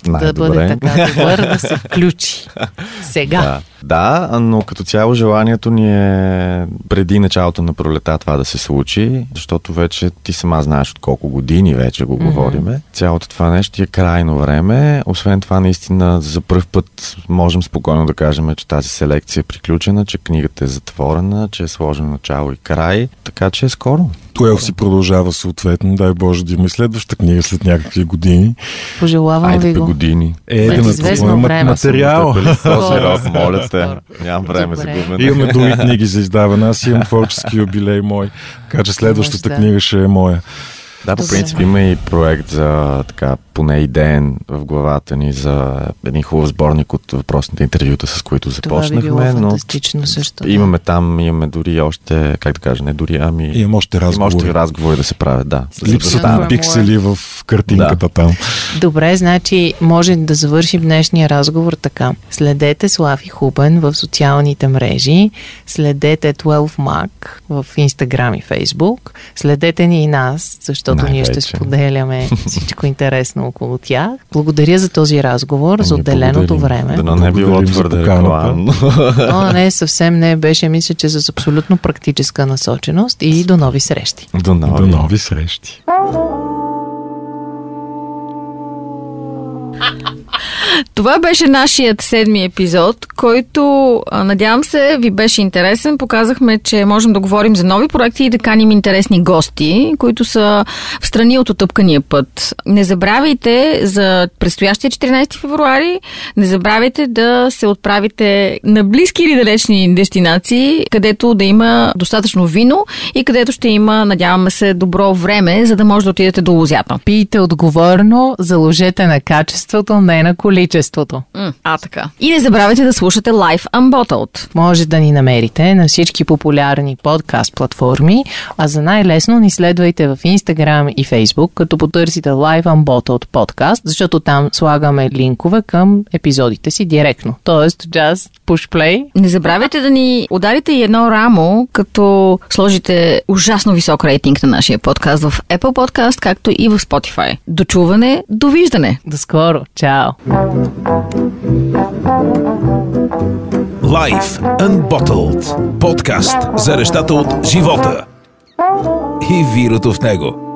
[SPEAKER 2] да
[SPEAKER 4] Най-добре.
[SPEAKER 2] бъде така добър да се включи. Сега.
[SPEAKER 4] Да. да, но като цяло желанието ни е преди началото на пролета това да се случи, защото вече ти сама знаеш от колко години вече го
[SPEAKER 2] Мгм.
[SPEAKER 4] говориме. Цялото това нещо е крайно време. Освен това, наистина, за първ път можем спокойно да кажем, че тази селекция е приключена, че книгата е затворена, че е сложено начало и край. Така че е скоро.
[SPEAKER 5] Туел си продължава съответно, дай Боже да има и следваща книга след някакви години.
[SPEAKER 2] Пожелавам
[SPEAKER 4] Айде
[SPEAKER 2] ви го.
[SPEAKER 4] години.
[SPEAKER 5] Е,
[SPEAKER 2] След
[SPEAKER 5] да
[SPEAKER 2] известно време.
[SPEAKER 5] материал.
[SPEAKER 4] Моля те. Нямам време за губене.
[SPEAKER 5] Имаме други книги за издаване. Аз имам творчески юбилей мой, така че следващата книга ще е моя.
[SPEAKER 4] Да, по принцип има и проект за така, поне идеен в главата ни за един хубав сборник от въпросните интервюта, с които
[SPEAKER 2] Това би било
[SPEAKER 4] започнахме, но
[SPEAKER 2] фантастично също. да.
[SPEAKER 4] имаме там, имаме дори още, как да кажа, не дори, ами
[SPEAKER 5] Имам още
[SPEAKER 4] има още
[SPEAKER 5] разговори.
[SPEAKER 4] разговори да се правят, да. да
[SPEAKER 5] Липсата
[SPEAKER 4] стане.
[SPEAKER 5] на пиксели в картинката там.
[SPEAKER 2] Добре, значи може да завършим днешния разговор така. Следете Слави Хубен в социалните мрежи, следете 12 Mac в Instagram и Facebook, следете ни и нас, защото ние ще споделяме всичко интересно около тях. Благодаря за този разговор, за
[SPEAKER 4] Ние
[SPEAKER 2] отделеното
[SPEAKER 4] благодарим.
[SPEAKER 2] време.
[SPEAKER 4] Дано не е било твърде рекламно.
[SPEAKER 2] О, не, съвсем не беше, мисля, че с абсолютно практическа насоченост и до нови срещи.
[SPEAKER 4] До нови.
[SPEAKER 5] До нови срещи.
[SPEAKER 3] Това беше нашият седми епизод, който, надявам се, ви беше интересен. Показахме, че можем да говорим за нови проекти и да каним интересни гости, които са в страни от отъпкания път. Не забравяйте за предстоящия 14 февруари, не забравяйте да се отправите на близки или далечни дестинации, където да има достатъчно вино и където ще има, надяваме се, добро време, за да може да отидете до лузята.
[SPEAKER 2] Пийте отговорно, заложете на качеството, не на количеството.
[SPEAKER 3] М, а, така. И не забравяйте да слушате Life Unbottled.
[SPEAKER 2] Може да ни намерите на всички популярни подкаст платформи, а за най-лесно ни следвайте в Instagram и Facebook, като потърсите Live Unbottled Podcast, защото там слагаме линкове към епизодите си директно. Тоест, just push play.
[SPEAKER 3] Не забравяйте да ни ударите и едно рамо, като сложите ужасно висок рейтинг на нашия подкаст в Apple Podcast, както и в Spotify. Дочуване, довиждане!
[SPEAKER 2] До скоро. Чао!
[SPEAKER 1] Life Unbottled. Подкаст за нещата от живота и вирото в него.